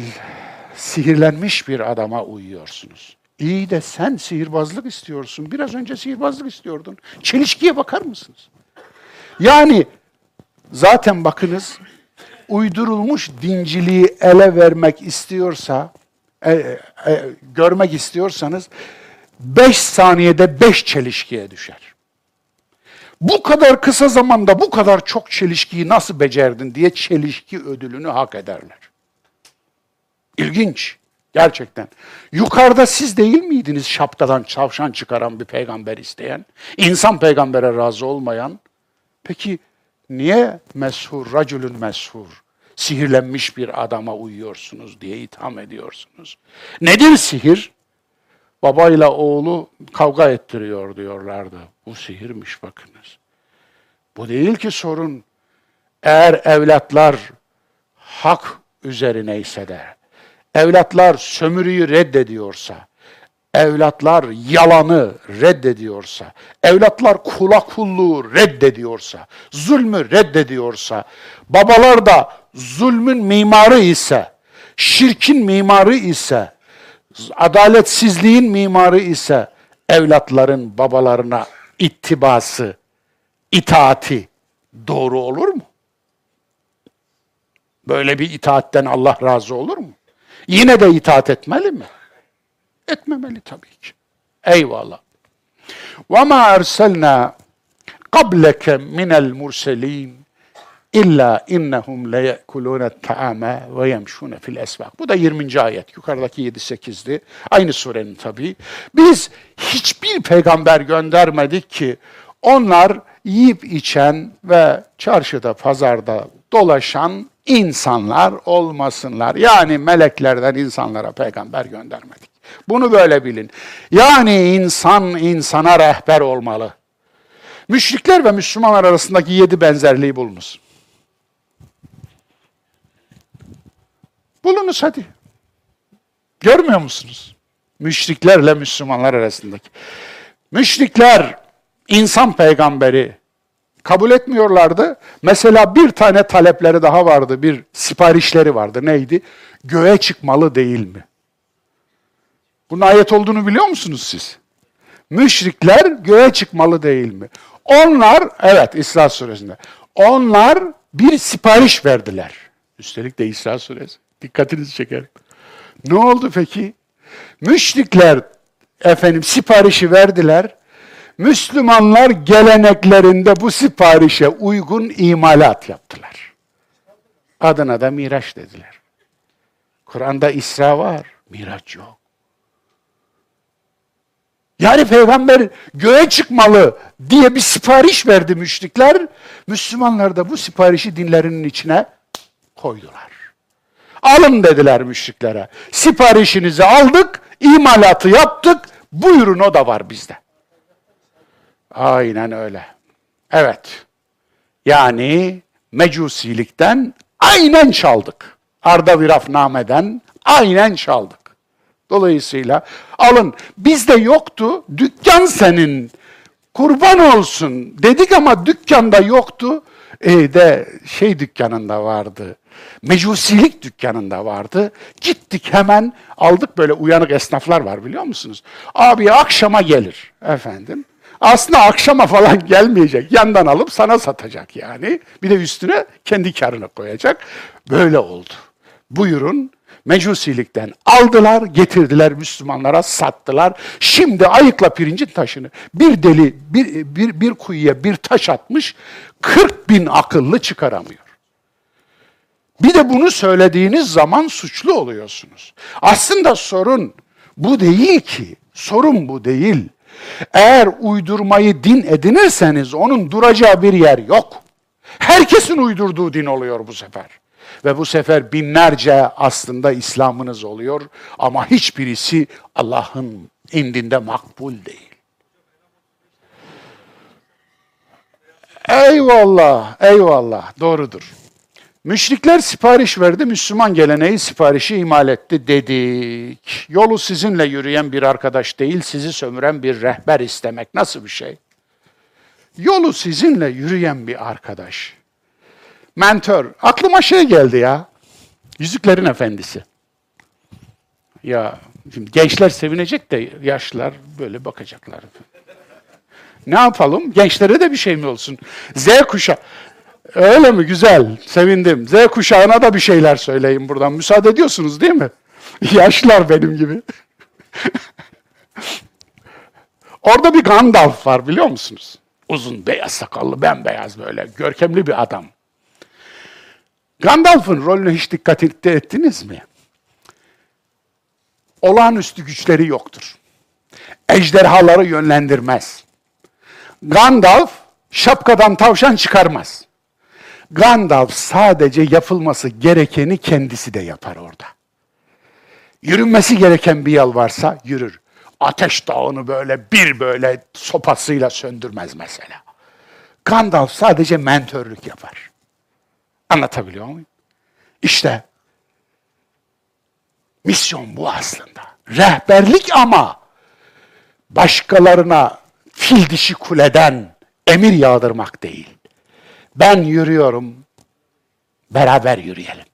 sihirlenmiş bir adama uyuyorsunuz. İyi de sen sihirbazlık istiyorsun. Biraz önce sihirbazlık istiyordun. Çelişkiye bakar mısınız? Yani zaten bakınız uydurulmuş dinciliği ele vermek istiyorsa, e, e, görmek istiyorsanız beş saniyede beş çelişkiye düşer. bu kadar kısa zamanda bu kadar çok çelişkiyi nasıl becerdin diye çelişki ödülünü hak ederler. İlginç. Gerçekten. Yukarıda siz değil miydiniz şapkadan çavşan çıkaran bir peygamber isteyen? İnsan peygambere razı olmayan? Peki niye meshur, racülün meshur, sihirlenmiş bir adama uyuyorsunuz diye itham ediyorsunuz? Nedir sihir? Babayla oğlu kavga ettiriyor diyorlardı. Bu sihirmiş bakınız. Bu değil ki sorun. Eğer evlatlar hak üzerineyse de, evlatlar sömürüyü reddediyorsa, evlatlar yalanı reddediyorsa, evlatlar kula kulluğu reddediyorsa, zulmü reddediyorsa, babalar da zulmün mimarı ise, şirkin mimarı ise, adaletsizliğin mimarı ise evlatların babalarına ittibası, itaati doğru olur mu? Böyle bir itaatten Allah razı olur mu? Yine de itaat etmeli mi? Etmemeli tabii ki. Eyvallah. وَمَا أَرْسَلْنَا قَبْلَكَ مِنَ الْمُرْسَلِينَ İlla innehum le yekulune ta'ame ve yemşune fil esvak. Bu da 20. ayet. Yukarıdaki 7-8'di. Aynı surenin tabii. Biz hiçbir peygamber göndermedik ki onlar yiyip içen ve çarşıda, pazarda dolaşan insanlar olmasınlar. Yani meleklerden insanlara peygamber göndermedik. Bunu böyle bilin. Yani insan insana rehber olmalı. Müşrikler ve Müslümanlar arasındaki yedi benzerliği bulunuz. Bulunuz hadi. Görmüyor musunuz? Müşriklerle Müslümanlar arasındaki. Müşrikler insan peygamberi kabul etmiyorlardı. Mesela bir tane talepleri daha vardı, bir siparişleri vardı. Neydi? Göğe çıkmalı değil mi? Bunun ayet olduğunu biliyor musunuz siz? Müşrikler göğe çıkmalı değil mi? Onlar, evet İsra suresinde, onlar bir sipariş verdiler. Üstelik de İsra suresi. Dikkatinizi çeker. Ne oldu peki? Müşrikler efendim siparişi verdiler. Müslümanlar geleneklerinde bu siparişe uygun imalat yaptılar. Adına da Miraç dediler. Kur'an'da İsra var, Miraç yok. Yani peygamber göğe çıkmalı diye bir sipariş verdi müşrikler. Müslümanlar da bu siparişi dinlerinin içine koydular. Alın dediler müşriklere. Siparişinizi aldık, imalatı yaptık, buyurun o da var bizde. Aynen öyle. Evet. Yani mecusilikten aynen çaldık. Arda Virafname'den aynen çaldık. Dolayısıyla alın bizde yoktu, dükkan senin, kurban olsun dedik ama dükkanda yoktu. E de şey dükkanında vardı, mecusilik dükkanında vardı. Gittik hemen aldık böyle uyanık esnaflar var biliyor musunuz? Abi akşama gelir efendim. Aslında akşama falan gelmeyecek. Yandan alıp sana satacak yani. Bir de üstüne kendi karını koyacak. Böyle oldu. Buyurun mecusilikten aldılar, getirdiler Müslümanlara, sattılar. Şimdi ayıkla pirincin taşını. Bir deli bir, bir, bir kuyuya bir taş atmış, 40 bin akıllı çıkaramıyor. Bir de bunu söylediğiniz zaman suçlu oluyorsunuz. Aslında sorun bu değil ki. Sorun bu değil. Eğer uydurmayı din edinirseniz onun duracağı bir yer yok. Herkesin uydurduğu din oluyor bu sefer. Ve bu sefer binlerce aslında İslam'ınız oluyor ama hiçbirisi Allah'ın indinde makbul değil. Eyvallah, eyvallah, doğrudur. Müşrikler sipariş verdi, Müslüman geleneği siparişi imal etti dedik. Yolu sizinle yürüyen bir arkadaş değil, sizi sömüren bir rehber istemek nasıl bir şey? Yolu sizinle yürüyen bir arkadaş. Mentor. Aklıma şey geldi ya. Yüzüklerin Efendisi. Ya şimdi gençler sevinecek de yaşlılar böyle bakacaklar. Ne yapalım? Gençlere de bir şey mi olsun? Z kuşağı. Öyle mi? Güzel. Sevindim. Z kuşağına da bir şeyler söyleyeyim buradan. Müsaade ediyorsunuz değil mi? Yaşlılar benim gibi. Orada bir Gandalf var biliyor musunuz? Uzun beyaz sakallı, bembeyaz böyle görkemli bir adam. Gandalf'ın rolüne hiç dikkat ettiniz mi? Olağanüstü güçleri yoktur. Ejderhaları yönlendirmez. Gandalf şapkadan tavşan çıkarmaz. Gandalf sadece yapılması gerekeni kendisi de yapar orada. Yürünmesi gereken bir yol varsa yürür. Ateş dağını böyle bir böyle sopasıyla söndürmez mesela. Gandalf sadece mentörlük yapar. Anlatabiliyor muyum? İşte misyon bu aslında. Rehberlik ama başkalarına fil dişi kuleden emir yağdırmak değil. Ben yürüyorum, beraber yürüyelim.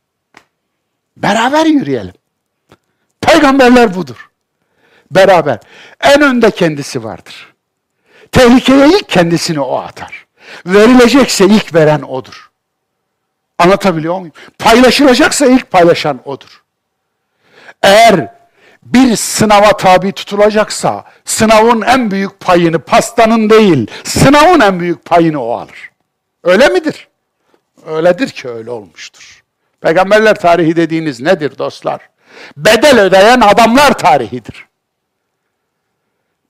Beraber yürüyelim. Peygamberler budur. Beraber. En önde kendisi vardır. Tehlikeye ilk kendisini o atar. Verilecekse ilk veren odur. Anlatabiliyor muyum? Paylaşılacaksa ilk paylaşan odur. Eğer bir sınava tabi tutulacaksa sınavın en büyük payını pastanın değil, sınavın en büyük payını o alır. Öyle midir? Öyledir ki öyle olmuştur. Peygamberler tarihi dediğiniz nedir dostlar? Bedel ödeyen adamlar tarihidir.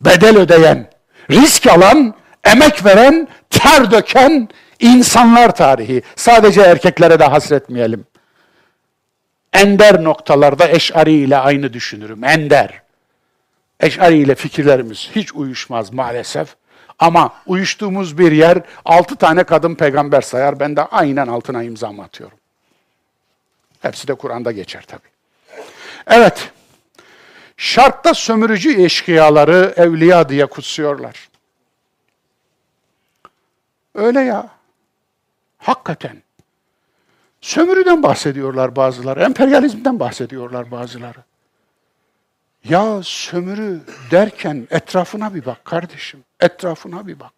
Bedel ödeyen, risk alan, emek veren, ter döken insanlar tarihi. Sadece erkeklere de hasretmeyelim. Ender noktalarda Eş'ari ile aynı düşünürüm. Ender. Eş'ari ile fikirlerimiz hiç uyuşmaz maalesef. Ama uyuştuğumuz bir yer altı tane kadın peygamber sayar. Ben de aynen altına imzamı atıyorum. Hepsi de Kur'an'da geçer tabii. Evet. Şartta sömürücü eşkıyaları evliya diye kutsuyorlar. Öyle ya. Hakikaten. Sömürüden bahsediyorlar bazıları, emperyalizmden bahsediyorlar bazıları. Ya sömürü derken etrafına bir bak kardeşim, etrafına bir bak.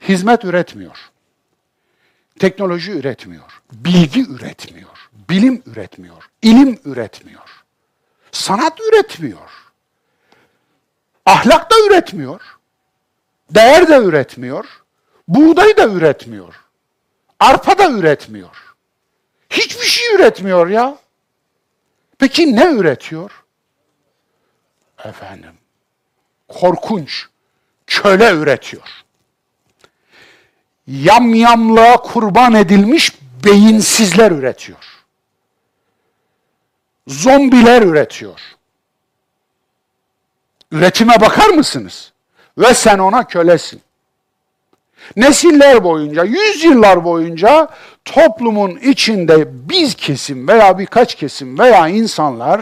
Hizmet üretmiyor. Teknoloji üretmiyor. Bilgi üretmiyor. Bilim üretmiyor. ilim üretmiyor. Sanat üretmiyor. Ahlak da üretmiyor. Değer de üretmiyor. Buğday da üretmiyor. Arpa da üretmiyor. Hiçbir şey üretmiyor ya. Peki ne üretiyor? Efendim, korkunç, köle üretiyor. Yamyamlığa kurban edilmiş beyinsizler üretiyor. Zombiler üretiyor. Üretime bakar mısınız? Ve sen ona kölesin. Nesiller boyunca, yüzyıllar boyunca toplumun içinde biz kesim veya birkaç kesim veya insanlar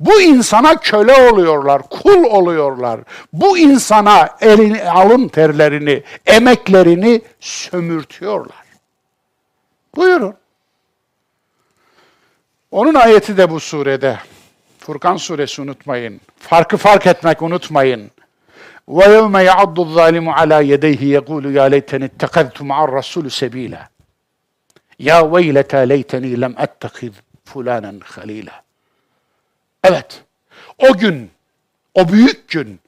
bu insana köle oluyorlar, kul oluyorlar. Bu insana elini, alın terlerini, emeklerini sömürtüyorlar. Buyurun. Onun ayeti de bu surede. Furkan suresi unutmayın. Farkı fark etmek unutmayın. وَيَوْمَ يَعَضُّ الظَّالِمُ عَلَى يَدَيْهِ يَقُولُ يَا لَيْتَنِ اتَّخَذْتُ مَعَ الرَّسُولِ سَب۪يلًا يَا وَيْلَتَا لَيْتَنِي لَمْ أَتَّخِذْ فُلَانًا خَل۪يلًا Evet, o gün, o büyük gün,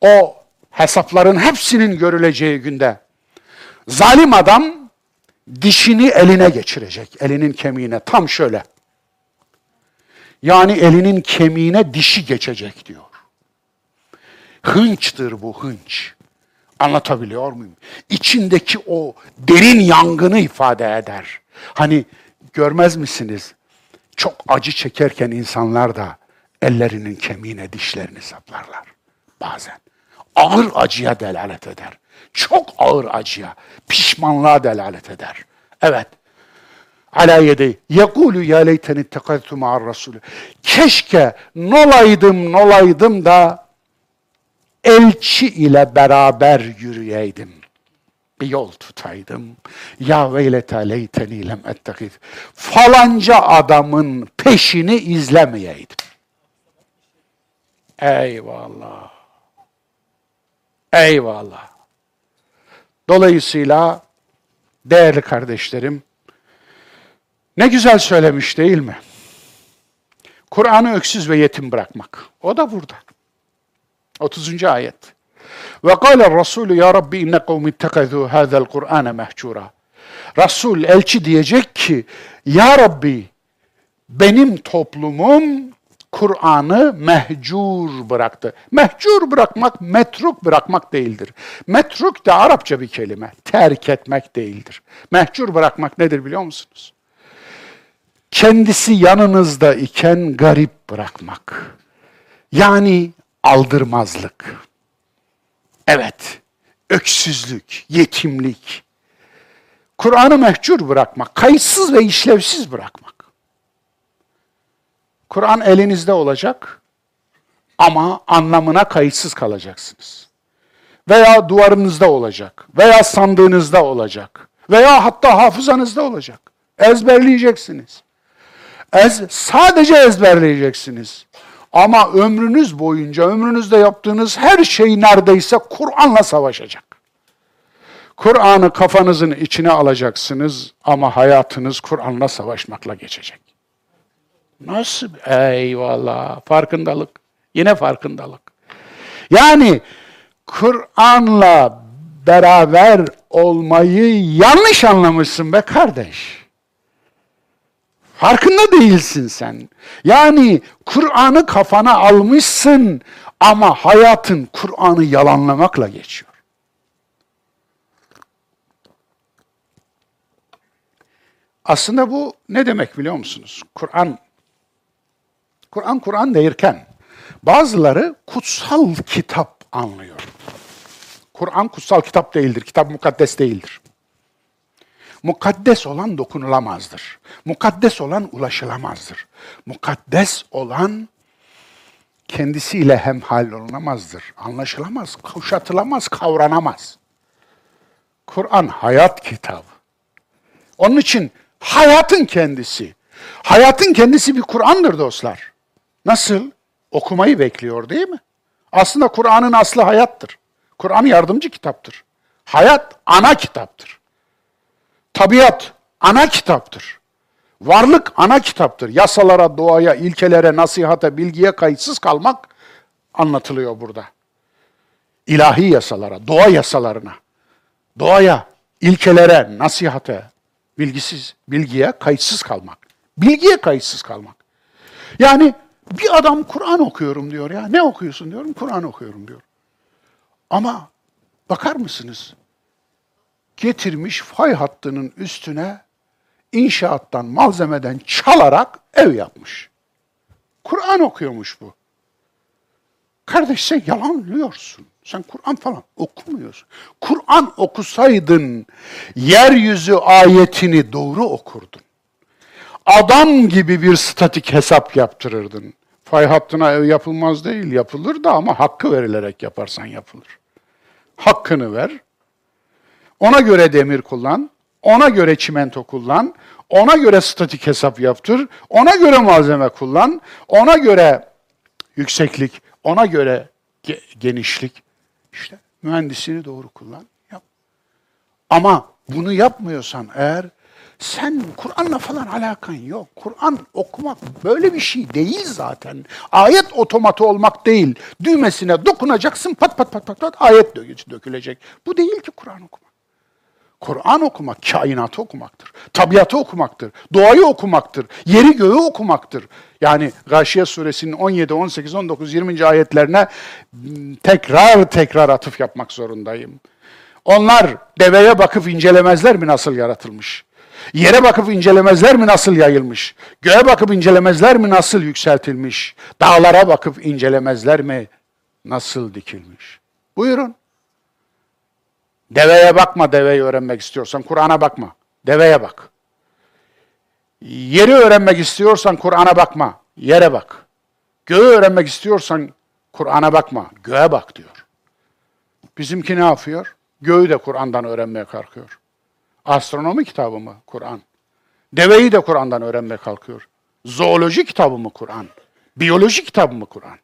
o hesapların hepsinin görüleceği günde zalim adam dişini eline geçirecek, elinin kemiğine tam şöyle. Yani elinin kemiğine dişi geçecek diyor. Hınçtır bu hınç. Anlatabiliyor muyum? İçindeki o derin yangını ifade eder. Hani görmez misiniz? Çok acı çekerken insanlar da ellerinin kemiğine dişlerini saplarlar bazen. Ağır acıya delalet eder. Çok ağır acıya, pişmanlığa delalet eder. Evet. Ala yedi. Yekulu ya leyteni tekadtu ma'ar Resulü. Keşke nolaydım nolaydım da elçi ile beraber yürüyeydim. Bir yol tutaydım. Ya veylete leyteni lem ettekid. Falanca adamın peşini izlemeyeydim. Eyvallah. Eyvallah. Dolayısıyla değerli kardeşlerim, ne güzel söylemiş değil mi? Kur'an'ı öksüz ve yetim bırakmak. O da burada. 30. ayet. Ve kâle Resulü ya Rabbi inne kavmi ittekazû hâzel Kur'âne mehcûrâ. Resul, elçi diyecek ki, Ya Rabbi benim toplumum Kur'an'ı mehcur bıraktı. Mehcur bırakmak, metruk bırakmak değildir. Metruk da Arapça bir kelime. Terk etmek değildir. Mehcur bırakmak nedir biliyor musunuz? Kendisi yanınızda iken garip bırakmak. Yani aldırmazlık. Evet, öksüzlük, yetimlik. Kur'an'ı mehcur bırakmak, kayıtsız ve işlevsiz bırakmak. Kur'an elinizde olacak ama anlamına kayıtsız kalacaksınız. Veya duvarınızda olacak, veya sandığınızda olacak, veya hatta hafızanızda olacak. Ezberleyeceksiniz. Ez, sadece ezberleyeceksiniz. Ama ömrünüz boyunca, ömrünüzde yaptığınız her şey neredeyse Kur'an'la savaşacak. Kur'an'ı kafanızın içine alacaksınız ama hayatınız Kur'an'la savaşmakla geçecek. Nasıl? Eyvallah. Farkındalık. Yine farkındalık. Yani Kur'an'la beraber olmayı yanlış anlamışsın be kardeş. Farkında değilsin sen. Yani Kur'an'ı kafana almışsın ama hayatın Kur'an'ı yalanlamakla geçiyor. Aslında bu ne demek biliyor musunuz? Kur'an Kur'an Kur'an derken bazıları kutsal kitap anlıyor. Kur'an kutsal kitap değildir. Kitap mukaddes değildir. Mukaddes olan dokunulamazdır. Mukaddes olan ulaşılamazdır. Mukaddes olan kendisiyle hemhal olunamazdır. Anlaşılamaz, kuşatılamaz, kavranamaz. Kur'an hayat kitabı. Onun için hayatın kendisi. Hayatın kendisi bir Kur'an'dır dostlar. Nasıl? Okumayı bekliyor değil mi? Aslında Kur'an'ın aslı hayattır. Kur'an yardımcı kitaptır. Hayat ana kitaptır. Tabiat ana kitaptır. Varlık ana kitaptır. Yasalara, doğaya, ilkelere, nasihata, bilgiye kayıtsız kalmak anlatılıyor burada. İlahi yasalara, doğa yasalarına, doğaya, ilkelere, nasihate, bilgisiz, bilgiye kayıtsız kalmak. Bilgiye kayıtsız kalmak. Yani bir adam Kur'an okuyorum diyor ya. Ne okuyorsun diyorum. Kur'an okuyorum diyor. Ama bakar mısınız? Getirmiş fay hattının üstüne inşaattan, malzemeden çalarak ev yapmış. Kur'an okuyormuş bu. Kardeş sen yalanlıyorsun. Sen Kur'an falan okumuyorsun. Kur'an okusaydın yeryüzü ayetini doğru okurdun adam gibi bir statik hesap yaptırırdın. Fay hattına ev yapılmaz değil, yapılır da ama hakkı verilerek yaparsan yapılır. Hakkını ver, ona göre demir kullan, ona göre çimento kullan, ona göre statik hesap yaptır, ona göre malzeme kullan, ona göre yükseklik, ona göre ge- genişlik. İşte mühendisliğini doğru kullan. Yap. Ama bunu yapmıyorsan eğer sen Kur'an'la falan alakan yok. Kur'an okumak böyle bir şey değil zaten. Ayet otomatı olmak değil. Düğmesine dokunacaksın pat pat pat pat, pat ayet dökülecek. Bu değil ki Kur'an okumak. Kur'an okumak kainatı okumaktır. Tabiatı okumaktır. Doğayı okumaktır. Yeri göğü okumaktır. Yani Gâşiye suresinin 17, 18, 19, 20. ayetlerine tekrar tekrar atıf yapmak zorundayım. Onlar deveye bakıp incelemezler mi nasıl yaratılmış? Yere bakıp incelemezler mi nasıl yayılmış? Göğe bakıp incelemezler mi nasıl yükseltilmiş? Dağlara bakıp incelemezler mi nasıl dikilmiş? Buyurun. Deveye bakma deveyi öğrenmek istiyorsan. Kur'an'a bakma. Deveye bak. Yeri öğrenmek istiyorsan Kur'an'a bakma. Yere bak. Göğü öğrenmek istiyorsan Kur'an'a bakma. Göğe bak diyor. Bizimki ne yapıyor? Göğü de Kur'an'dan öğrenmeye kalkıyor. Astronomi kitabı mı Kur'an? Deveyi de Kur'an'dan öğrenmeye kalkıyor. Zooloji kitabı mı Kur'an? Biyoloji kitabı mı Kur'an?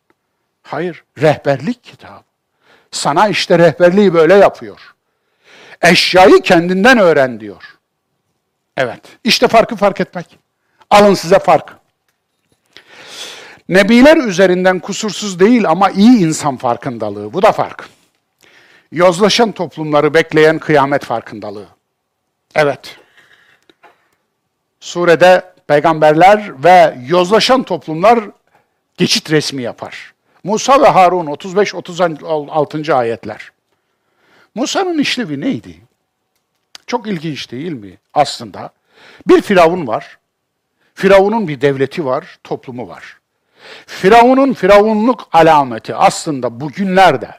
Hayır, rehberlik kitabı. Sana işte rehberliği böyle yapıyor. Eşyayı kendinden öğren diyor. Evet, işte farkı fark etmek. Alın size fark. Nebiler üzerinden kusursuz değil ama iyi insan farkındalığı. Bu da fark. Yozlaşan toplumları bekleyen kıyamet farkındalığı. Evet. Surede peygamberler ve yozlaşan toplumlar geçit resmi yapar. Musa ve Harun 35-36. ayetler. Musa'nın işlevi neydi? Çok ilginç değil mi aslında? Bir firavun var. Firavunun bir devleti var, toplumu var. Firavunun firavunluk alameti aslında bugünlerde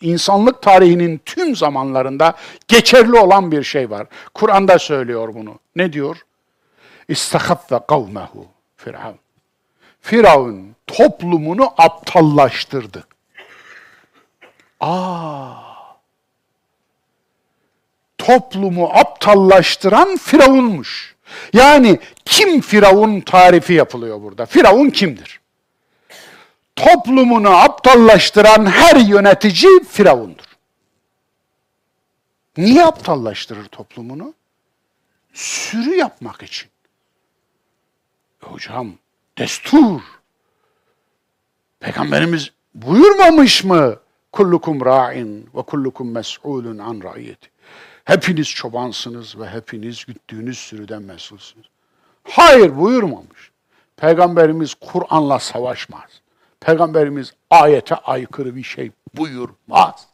insanlık tarihinin tüm zamanlarında geçerli olan bir şey var. Kur'an'da söylüyor bunu. Ne diyor? İstakaffe kavmehu Firavun. Firavun toplumunu aptallaştırdı. Aa. Toplumu aptallaştıran Firavunmuş. Yani kim Firavun tarifi yapılıyor burada. Firavun kimdir? Toplumunu aptallaştıran her yönetici Firavundur. Niye aptallaştırır toplumunu? Sürü yapmak için. E hocam, destur. Peygamberimiz buyurmamış mı? Kullukum ra'in ve kullukum mes'ulun an ra'iyeti. Hepiniz çobansınız ve hepiniz güttüğünüz sürüden mesulsünüz. Hayır buyurmamış. Peygamberimiz Kur'an'la savaşmaz. Peygamberimiz ayete aykırı bir şey buyurmaz.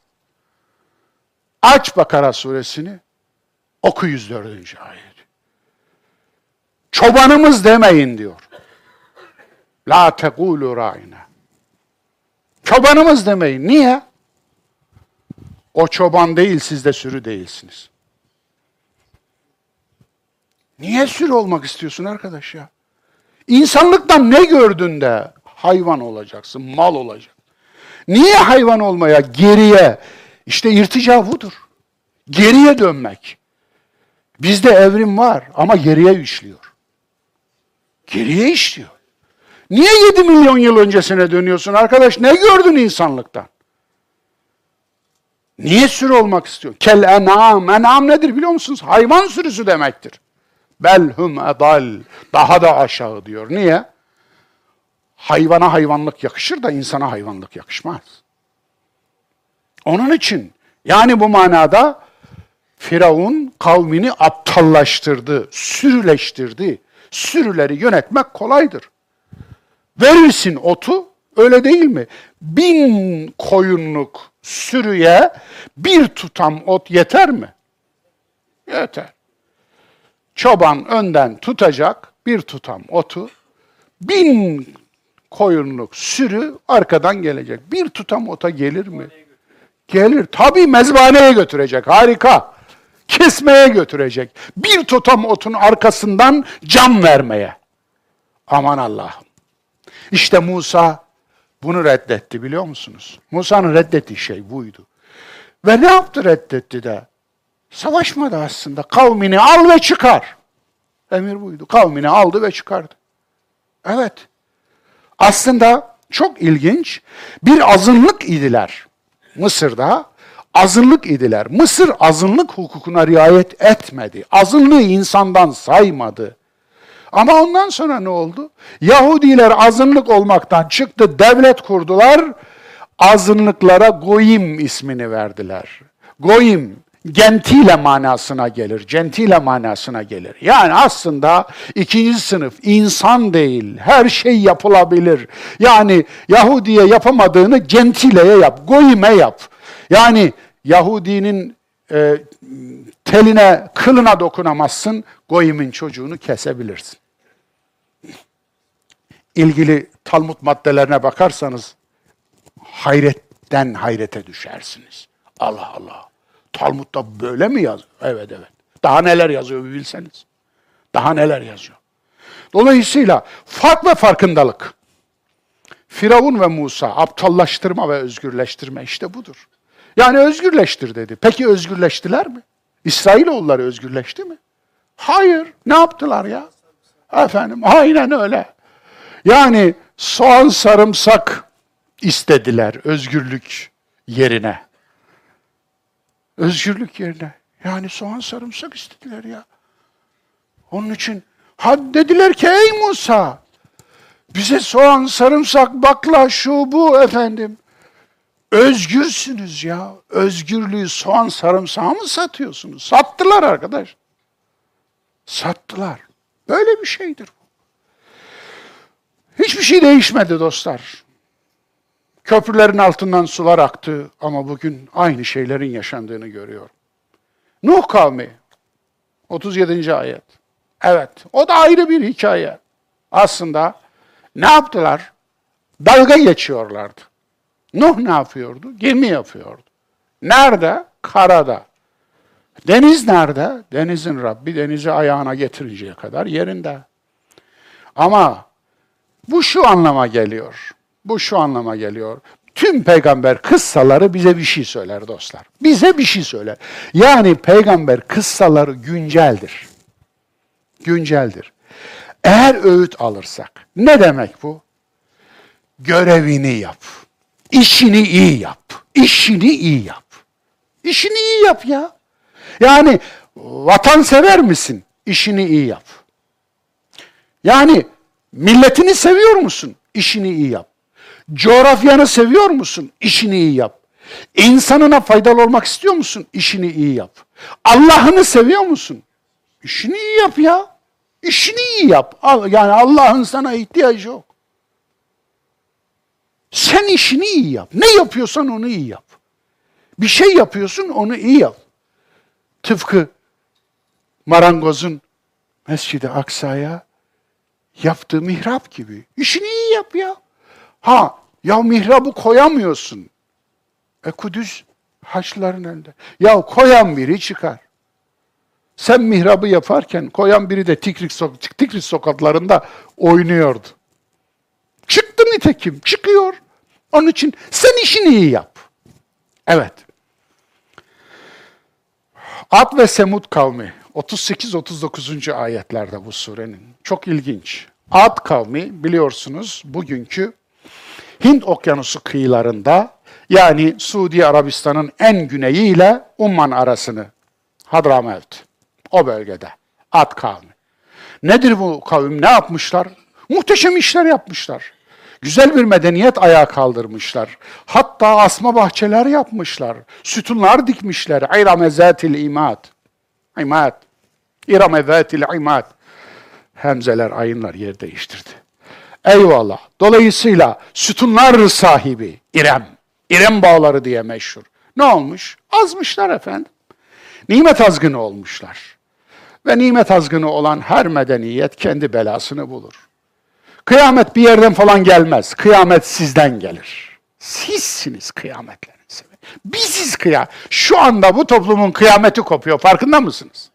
Aç Bakara suresini, oku 104. ayet. Çobanımız demeyin diyor. La tekulu ra'ina. Çobanımız demeyin. Niye? O çoban değil, siz de sürü değilsiniz. Niye sürü olmak istiyorsun arkadaş ya? İnsanlıktan ne gördün de hayvan olacaksın, mal olacak. Niye hayvan olmaya? Geriye. İşte irtica budur. Geriye dönmek. Bizde evrim var ama geriye işliyor. Geriye işliyor. Niye 7 milyon yıl öncesine dönüyorsun arkadaş? Ne gördün insanlıktan? Niye sürü olmak istiyorsun? Kel en'am. En'am nedir biliyor musunuz? Hayvan sürüsü demektir. Belhum edal. Daha da aşağı diyor. Niye? Hayvana hayvanlık yakışır da insana hayvanlık yakışmaz. Onun için yani bu manada Firavun kavmini aptallaştırdı, sürüleştirdi. Sürüleri yönetmek kolaydır. Verirsin otu, öyle değil mi? Bin koyunluk sürüye bir tutam ot yeter mi? Yeter. Çoban önden tutacak bir tutam otu, bin koyunluk sürü arkadan gelecek. Bir tutam ota gelir mi? Gelir. Tabii mezbaneye götürecek. Harika. Kesmeye götürecek. Bir tutam otun arkasından can vermeye. Aman Allah'ım. İşte Musa bunu reddetti biliyor musunuz? Musa'nın reddettiği şey buydu. Ve ne yaptı reddetti de? Savaşmadı aslında. Kavmini al ve çıkar. Emir buydu. Kavmini aldı ve çıkardı. Evet. Aslında çok ilginç. Bir azınlık idiler. Mısır'da azınlık idiler. Mısır azınlık hukukuna riayet etmedi. Azınlığı insandan saymadı. Ama ondan sonra ne oldu? Yahudiler azınlık olmaktan çıktı, devlet kurdular. Azınlıklara Goyim ismini verdiler. Goyim, gentile manasına gelir, gentile manasına gelir. Yani aslında ikinci sınıf, insan değil, her şey yapılabilir. Yani Yahudiye yapamadığını gentileye yap, Goyim'e yap. Yani Yahudinin e, teline, kılına dokunamazsın, Goyim'in çocuğunu kesebilirsin ilgili Talmud maddelerine bakarsanız hayretten hayrete düşersiniz. Allah Allah. Talmud'da böyle mi yazıyor? Evet evet. Daha neler yazıyor bir bilseniz. Daha neler yazıyor. Dolayısıyla fark ve farkındalık. Firavun ve Musa aptallaştırma ve özgürleştirme işte budur. Yani özgürleştir dedi. Peki özgürleştiler mi? İsrailoğulları özgürleşti mi? Hayır. Ne yaptılar ya? Efendim aynen öyle. Yani soğan sarımsak istediler özgürlük yerine. Özgürlük yerine. Yani soğan sarımsak istediler ya. Onun için had dediler ki ey Musa bize soğan sarımsak bakla şu bu efendim. Özgürsünüz ya. Özgürlüğü soğan sarımsağı mı satıyorsunuz? Sattılar arkadaş. Sattılar. Böyle bir şeydir bu. Hiçbir şey değişmedi dostlar. Köprülerin altından sular aktı ama bugün aynı şeylerin yaşandığını görüyorum. Nuh kavmi 37. ayet. Evet, o da ayrı bir hikaye. Aslında ne yaptılar? Dalga geçiyorlardı. Nuh ne yapıyordu? Gemi yapıyordu. Nerede? Karada. Deniz nerede? Denizin Rabbi denizi ayağına getirinceye kadar yerinde. Ama bu şu anlama geliyor. Bu şu anlama geliyor. Tüm peygamber kıssaları bize bir şey söyler dostlar. Bize bir şey söyler. Yani peygamber kıssaları günceldir. Günceldir. Eğer öğüt alırsak, ne demek bu? Görevini yap. İşini iyi yap. İşini iyi yap. İşini iyi yap ya. Yani vatan sever misin? İşini iyi yap. Yani milletini seviyor musun? İşini iyi yap. Coğrafyanı seviyor musun? İşini iyi yap. İnsanına faydalı olmak istiyor musun? İşini iyi yap. Allah'ını seviyor musun? İşini iyi yap ya. İşini iyi yap. Yani Allah'ın sana ihtiyacı yok. Sen işini iyi yap. Ne yapıyorsan onu iyi yap. Bir şey yapıyorsun onu iyi yap. Tıpkı marangozun Mescid-i Aksa'ya yaptığı mihrap gibi. İşini iyi yap ya. Ha ya mihrabı koyamıyorsun. E Kudüs Haçlıların elinde. Ya koyan biri çıkar. Sen mihrabı yaparken koyan biri de Tikrit, sok Tikrit sokaklarında oynuyordu. Çıktı nitekim, çıkıyor. Onun için sen işini iyi yap. Evet. Ad ve Semud kavmi 38-39. ayetlerde bu surenin. Çok ilginç. Ad kavmi biliyorsunuz bugünkü Hint okyanusu kıyılarında yani Suudi Arabistan'ın en güneyi ile Umman arasını Hadramevt o bölgede Ad kavmi. Nedir bu kavim? Ne yapmışlar? Muhteşem işler yapmışlar. Güzel bir medeniyet ayağa kaldırmışlar. Hatta asma bahçeler yapmışlar. Sütunlar dikmişler. İrame zâtil imad. İmad. İrame zâtil imad. Hemzeler, ayınlar yer değiştirdi. Eyvallah. Dolayısıyla sütunlar sahibi İrem. İrem bağları diye meşhur. Ne olmuş? Azmışlar efendim. Nimet azgını olmuşlar. Ve nimet azgını olan her medeniyet kendi belasını bulur. Kıyamet bir yerden falan gelmez. Kıyamet sizden gelir. Sizsiniz kıyametlerin sebebi. Biziz kıya. Şu anda bu toplumun kıyameti kopuyor. Farkında mısınız?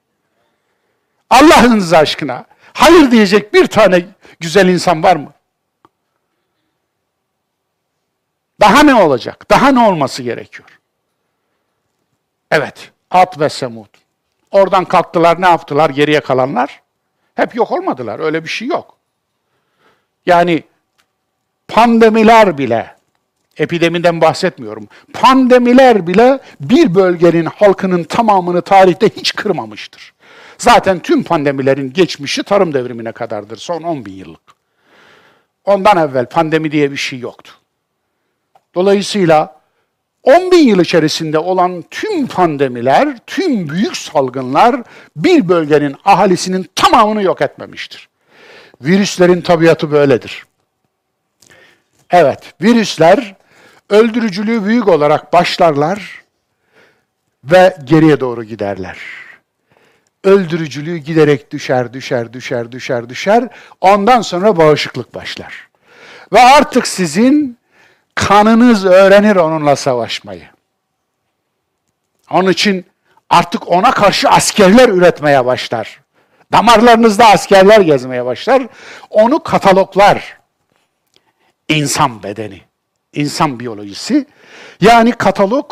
Allah'ınız aşkına hayır diyecek bir tane güzel insan var mı? Daha ne olacak? Daha ne olması gerekiyor? Evet, At ve Semud. Oradan kalktılar, ne yaptılar geriye kalanlar? Hep yok olmadılar, öyle bir şey yok. Yani pandemiler bile, epidemiden bahsetmiyorum, pandemiler bile bir bölgenin halkının tamamını tarihte hiç kırmamıştır. Zaten tüm pandemilerin geçmişi tarım devrimine kadardır, son 10 bin yıllık. Ondan evvel pandemi diye bir şey yoktu. Dolayısıyla 10 bin yıl içerisinde olan tüm pandemiler, tüm büyük salgınlar bir bölgenin ahalisinin tamamını yok etmemiştir. Virüslerin tabiatı böyledir. Evet, virüsler öldürücülüğü büyük olarak başlarlar ve geriye doğru giderler. Öldürücülüğü giderek düşer, düşer, düşer, düşer, düşer. Ondan sonra bağışıklık başlar. Ve artık sizin kanınız öğrenir onunla savaşmayı. Onun için artık ona karşı askerler üretmeye başlar. Damarlarınızda askerler gezmeye başlar. Onu kataloglar. İnsan bedeni, insan biyolojisi. Yani katalog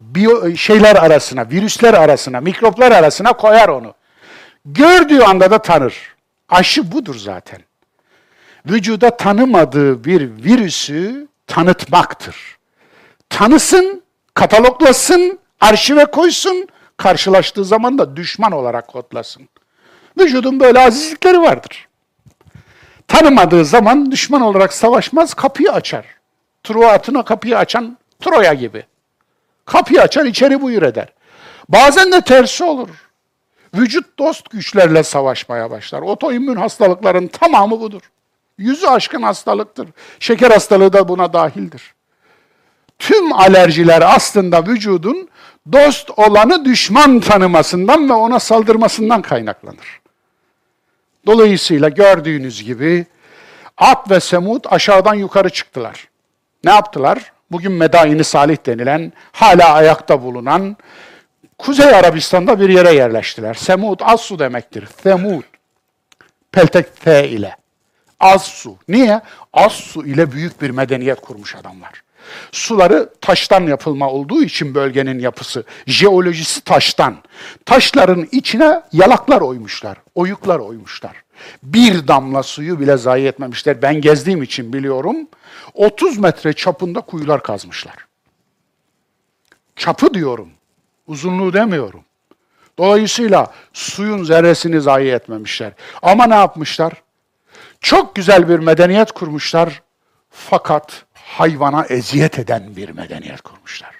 biyo, şeyler arasına, virüsler arasına, mikroplar arasına koyar onu. Gördüğü anda da tanır. Aşı budur zaten. Vücuda tanımadığı bir virüsü tanıtmaktır. Tanısın, kataloglasın, arşive koysun, karşılaştığı zaman da düşman olarak kodlasın. Vücudun böyle azizlikleri vardır. Tanımadığı zaman düşman olarak savaşmaz, kapıyı açar. Truatına kapıyı açan Troya gibi. Kapıyı açar içeri buyur eder. Bazen de tersi olur. Vücut dost güçlerle savaşmaya başlar. Otoimmün hastalıkların tamamı budur. Yüzü aşkın hastalıktır. Şeker hastalığı da buna dahildir. Tüm alerjiler aslında vücudun dost olanı düşman tanımasından ve ona saldırmasından kaynaklanır. Dolayısıyla gördüğünüz gibi At ve Semud aşağıdan yukarı çıktılar. Ne yaptılar? Bugün Medaini Salih denilen, hala ayakta bulunan Kuzey Arabistan'da bir yere yerleştiler. Semud az su demektir. Semud. Peltek T ile. Az su. Niye? Az su ile büyük bir medeniyet kurmuş adamlar. Suları taştan yapılma olduğu için bölgenin yapısı, jeolojisi taştan. Taşların içine yalaklar oymuşlar, oyuklar oymuşlar. Bir damla suyu bile zayi etmemişler. Ben gezdiğim için biliyorum. 30 metre çapında kuyular kazmışlar. Çapı diyorum. Uzunluğu demiyorum. Dolayısıyla suyun zerresini zayi etmemişler. Ama ne yapmışlar? Çok güzel bir medeniyet kurmuşlar fakat hayvana eziyet eden bir medeniyet kurmuşlar.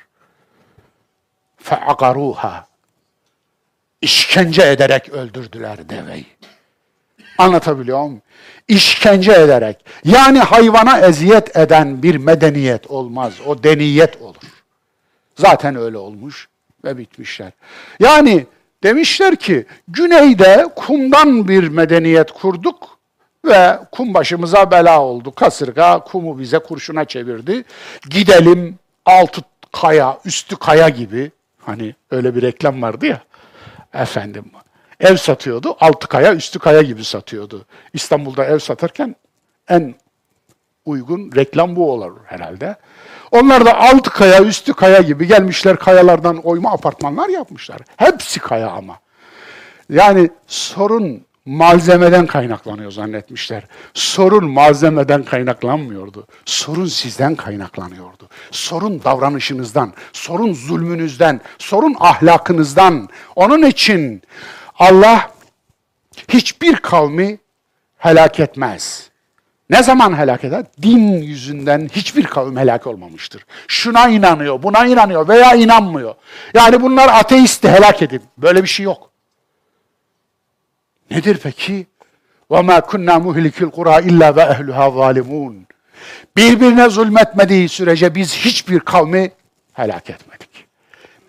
Fe'agaruha. İşkence ederek öldürdüler deveyi. Anlatabiliyor muyum? İşkence ederek. Yani hayvana eziyet eden bir medeniyet olmaz. O deniyet olur. Zaten öyle olmuş ve bitmişler. Yani demişler ki güneyde kumdan bir medeniyet kurduk ve kum başımıza bela oldu. Kasırga kumu bize kurşuna çevirdi. Gidelim altı kaya, üstü kaya gibi. Hani öyle bir reklam vardı ya. Efendim ev satıyordu. Altı kaya, üstü kaya gibi satıyordu. İstanbul'da ev satarken en uygun reklam bu olur herhalde. Onlar da altı kaya, üstü kaya gibi gelmişler kayalardan oyma apartmanlar yapmışlar. Hepsi kaya ama. Yani sorun malzemeden kaynaklanıyor zannetmişler. Sorun malzemeden kaynaklanmıyordu. Sorun sizden kaynaklanıyordu. Sorun davranışınızdan, sorun zulmünüzden, sorun ahlakınızdan. Onun için Allah hiçbir kavmi helak etmez. Ne zaman helak eder? Din yüzünden hiçbir kavim helak olmamıştır. Şuna inanıyor, buna inanıyor veya inanmıyor. Yani bunlar ateisti helak edin. Böyle bir şey yok. Nedir peki? وَمَا كُنَّا مُهْلِكِ الْقُرَى اِلَّا وَاَهْلُهَا ظَالِمُونَ Birbirine zulmetmediği sürece biz hiçbir kavmi helak etmedik.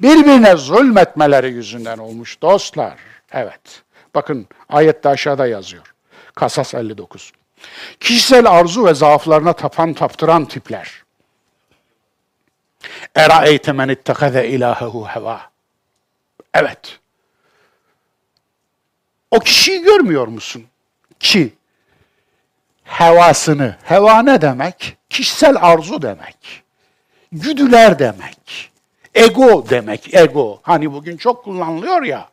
Birbirine zulmetmeleri yüzünden olmuş dostlar. Evet. Bakın ayette aşağıda yazıyor. Kasas 59. Kişisel arzu ve zaaflarına tapan taptıran tipler. Eraeyte men ittekaze ilahehu heva. Evet. O kişiyi görmüyor musun? Ki hevasını, heva ne demek? Kişisel arzu demek. Güdüler demek. Ego demek, ego. Hani bugün çok kullanılıyor ya.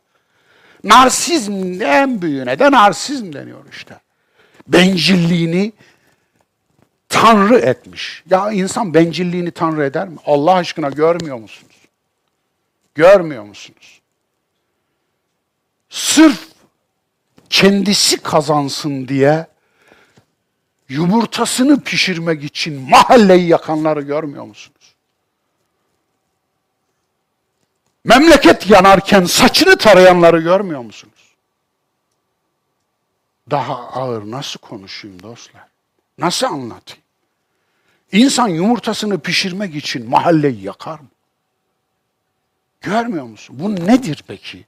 Narsizm en büyüğüne de narsizm deniyor işte. Bencilliğini tanrı etmiş. Ya insan bencilliğini tanrı eder mi? Allah aşkına görmüyor musunuz? Görmüyor musunuz? Sırf kendisi kazansın diye yumurtasını pişirmek için mahalleyi yakanları görmüyor musunuz? Memleket yanarken saçını tarayanları görmüyor musunuz? Daha ağır nasıl konuşayım dostlar? Nasıl anlatayım? İnsan yumurtasını pişirmek için mahalleyi yakar mı? Görmüyor musun? Bu nedir peki?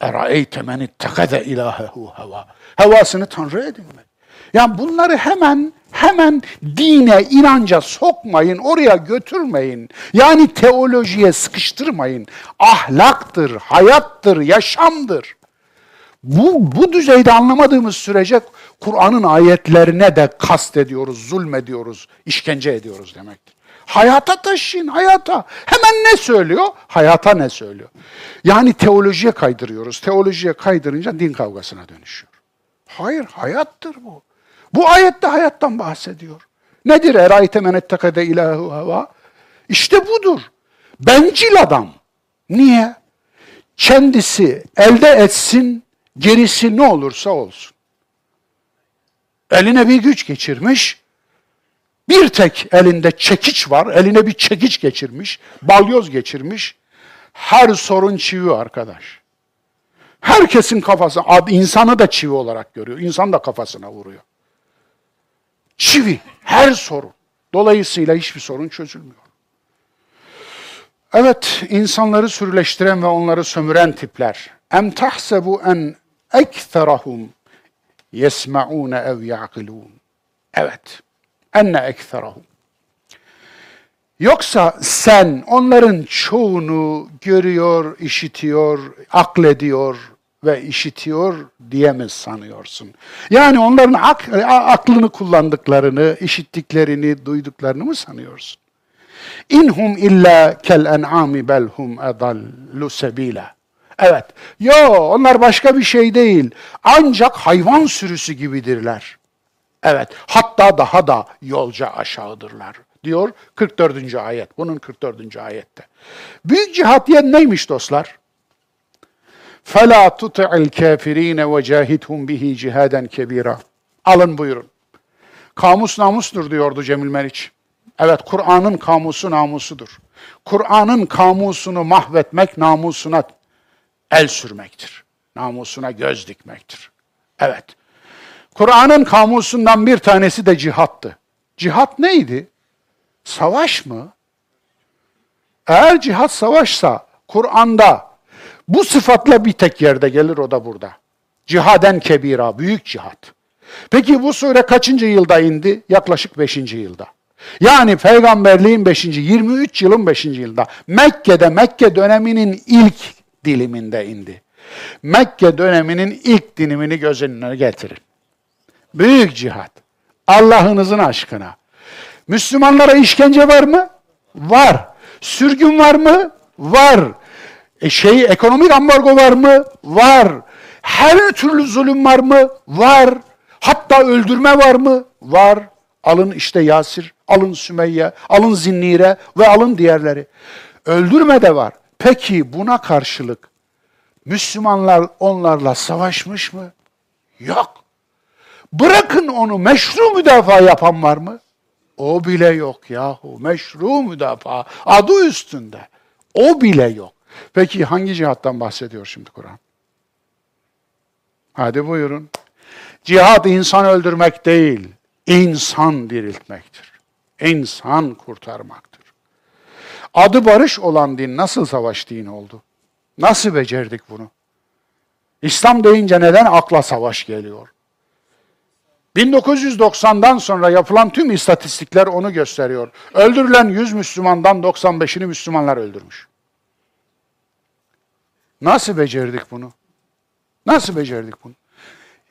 Eraeyte men ittekade ilahehu heva. Hevasını tanrı edinmek. Yani bunları hemen hemen dine, inanca sokmayın, oraya götürmeyin. Yani teolojiye sıkıştırmayın. Ahlaktır, hayattır, yaşamdır. Bu, bu düzeyde anlamadığımız sürece Kur'an'ın ayetlerine de kast ediyoruz, zulmediyoruz, işkence ediyoruz demektir. Hayata taşıyın, hayata. Hemen ne söylüyor? Hayata ne söylüyor? Yani teolojiye kaydırıyoruz. Teolojiye kaydırınca din kavgasına dönüşüyor. Hayır, hayattır bu. Bu ayette hayattan bahsediyor. Nedir? Erayte men ettekede ilahu hava. İşte budur. Bencil adam. Niye? Kendisi elde etsin, gerisi ne olursa olsun. Eline bir güç geçirmiş, Bir tek elinde çekiç var. Eline bir çekiç geçirmiş. Balyoz geçirmiş. Her sorun çivi arkadaş. Herkesin kafası, insanı da çivi olarak görüyor. İnsan da kafasına vuruyor. Çivi, her sorun. Dolayısıyla hiçbir sorun çözülmüyor. Evet, insanları sürüleştiren ve onları sömüren tipler. Em tahsebu en ekserahum yesma'une ev ya'kilun. Evet, enne ekserahum. Yoksa sen onların çoğunu görüyor, işitiyor, aklediyor ve işitiyor diye mi sanıyorsun? Yani onların ak aklını kullandıklarını, işittiklerini, duyduklarını mı sanıyorsun? İnhum illa kel en'ami belhum edallu sebila. Evet. Yo onlar başka bir şey değil. Ancak hayvan sürüsü gibidirler. Evet. Hatta daha da yolca aşağıdırlar diyor 44. ayet. Bunun 44. ayette. Büyük cihat diye neymiş dostlar? فَلَا تُطِعِ الْكَافِر۪ينَ وَجَاهِدْهُمْ bihi cihaden kebira. Alın buyurun. Kamus namustur diyordu Cemil Meriç. Evet Kur'an'ın kamusu namusudur. Kur'an'ın kamusunu mahvetmek namusuna el sürmektir. Namusuna göz dikmektir. Evet. Kur'an'ın kamusundan bir tanesi de cihattı. Cihat neydi? Savaş mı? Eğer cihat savaşsa Kur'an'da bu sıfatla bir tek yerde gelir o da burada. Cihaden kebira, büyük cihat. Peki bu sure kaçıncı yılda indi? Yaklaşık beşinci yılda. Yani peygamberliğin beşinci, 23 yılın beşinci yılda. Mekke'de, Mekke döneminin ilk diliminde indi. Mekke döneminin ilk dilimini göz önüne getirin. Büyük cihat. Allah'ınızın aşkına. Müslümanlara işkence var mı? Var. Sürgün var mı? Var. E şey ekonomik ambargo var mı? Var. Her türlü zulüm var mı? Var. Hatta öldürme var mı? Var. Alın işte Yasir, alın Sümeyye, alın Zinnire ve alın diğerleri. Öldürme de var. Peki buna karşılık Müslümanlar onlarla savaşmış mı? Yok. Bırakın onu meşru müdafaa yapan var mı? O bile yok yahu. Meşru müdafaa. Adı üstünde. O bile yok. Peki hangi cihattan bahsediyor şimdi Kur'an? Hadi buyurun. Cihat insan öldürmek değil, insan diriltmektir. İnsan kurtarmaktır. Adı barış olan din nasıl savaş dini oldu? Nasıl becerdik bunu? İslam deyince neden akla savaş geliyor? 1990'dan sonra yapılan tüm istatistikler onu gösteriyor. Öldürülen 100 Müslümandan 95'ini Müslümanlar öldürmüş. Nasıl becerdik bunu? Nasıl becerdik bunu?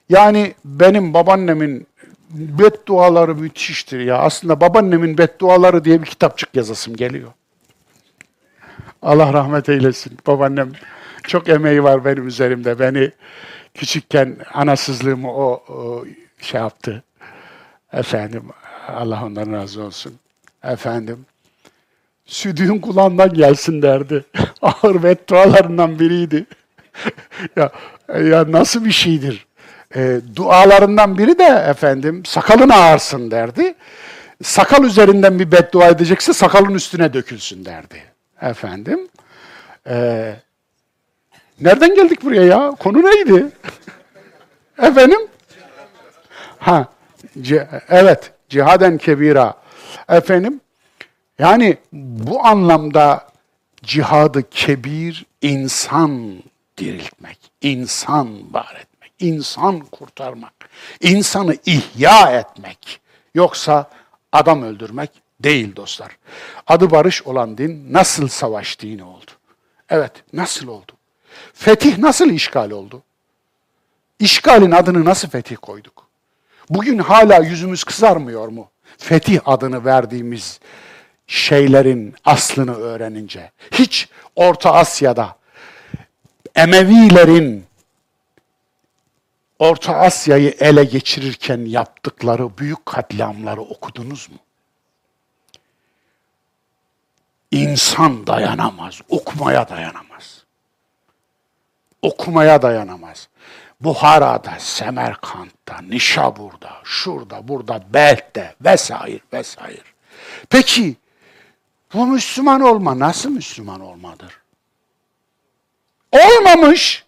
Yani benim babaannemin bedduaları müthiştir ya. Aslında babaannemin bedduaları diye bir kitapçık yazasım geliyor. Allah rahmet eylesin. Babaannem çok emeği var benim üzerimde. Beni küçükken anasızlığımı o, o şey yaptı. Efendim Allah ondan razı olsun. Efendim südüğün kulağından gelsin derdi. Ağır beddualarından biriydi. ya, ya nasıl bir şeydir? E, dualarından biri de efendim sakalın ağarsın derdi. Sakal üzerinden bir beddua edecekse sakalın üstüne dökülsün derdi. Efendim. E, nereden geldik buraya ya? Konu neydi? efendim? Ha, evet, cihaden kebira. Efendim, yani bu anlamda cihadı kebir insan diriltmek, insan var etmek, insan kurtarmak, insanı ihya etmek. Yoksa adam öldürmek değil dostlar. Adı barış olan din nasıl savaş dini oldu? Evet, nasıl oldu? Fetih nasıl işgal oldu? İşgalin adını nasıl fetih koyduk? Bugün hala yüzümüz kızarmıyor mu? Fetih adını verdiğimiz şeylerin aslını öğrenince. Hiç Orta Asya'da Emevilerin Orta Asya'yı ele geçirirken yaptıkları büyük katliamları okudunuz mu? İnsan dayanamaz, okumaya dayanamaz. Okumaya dayanamaz. Buhara'da, Semerkant'ta, Nişabur'da, şurada, burada, Belt'te vesaire vesaire. Peki bu Müslüman olma nasıl Müslüman olmadır? Olmamış.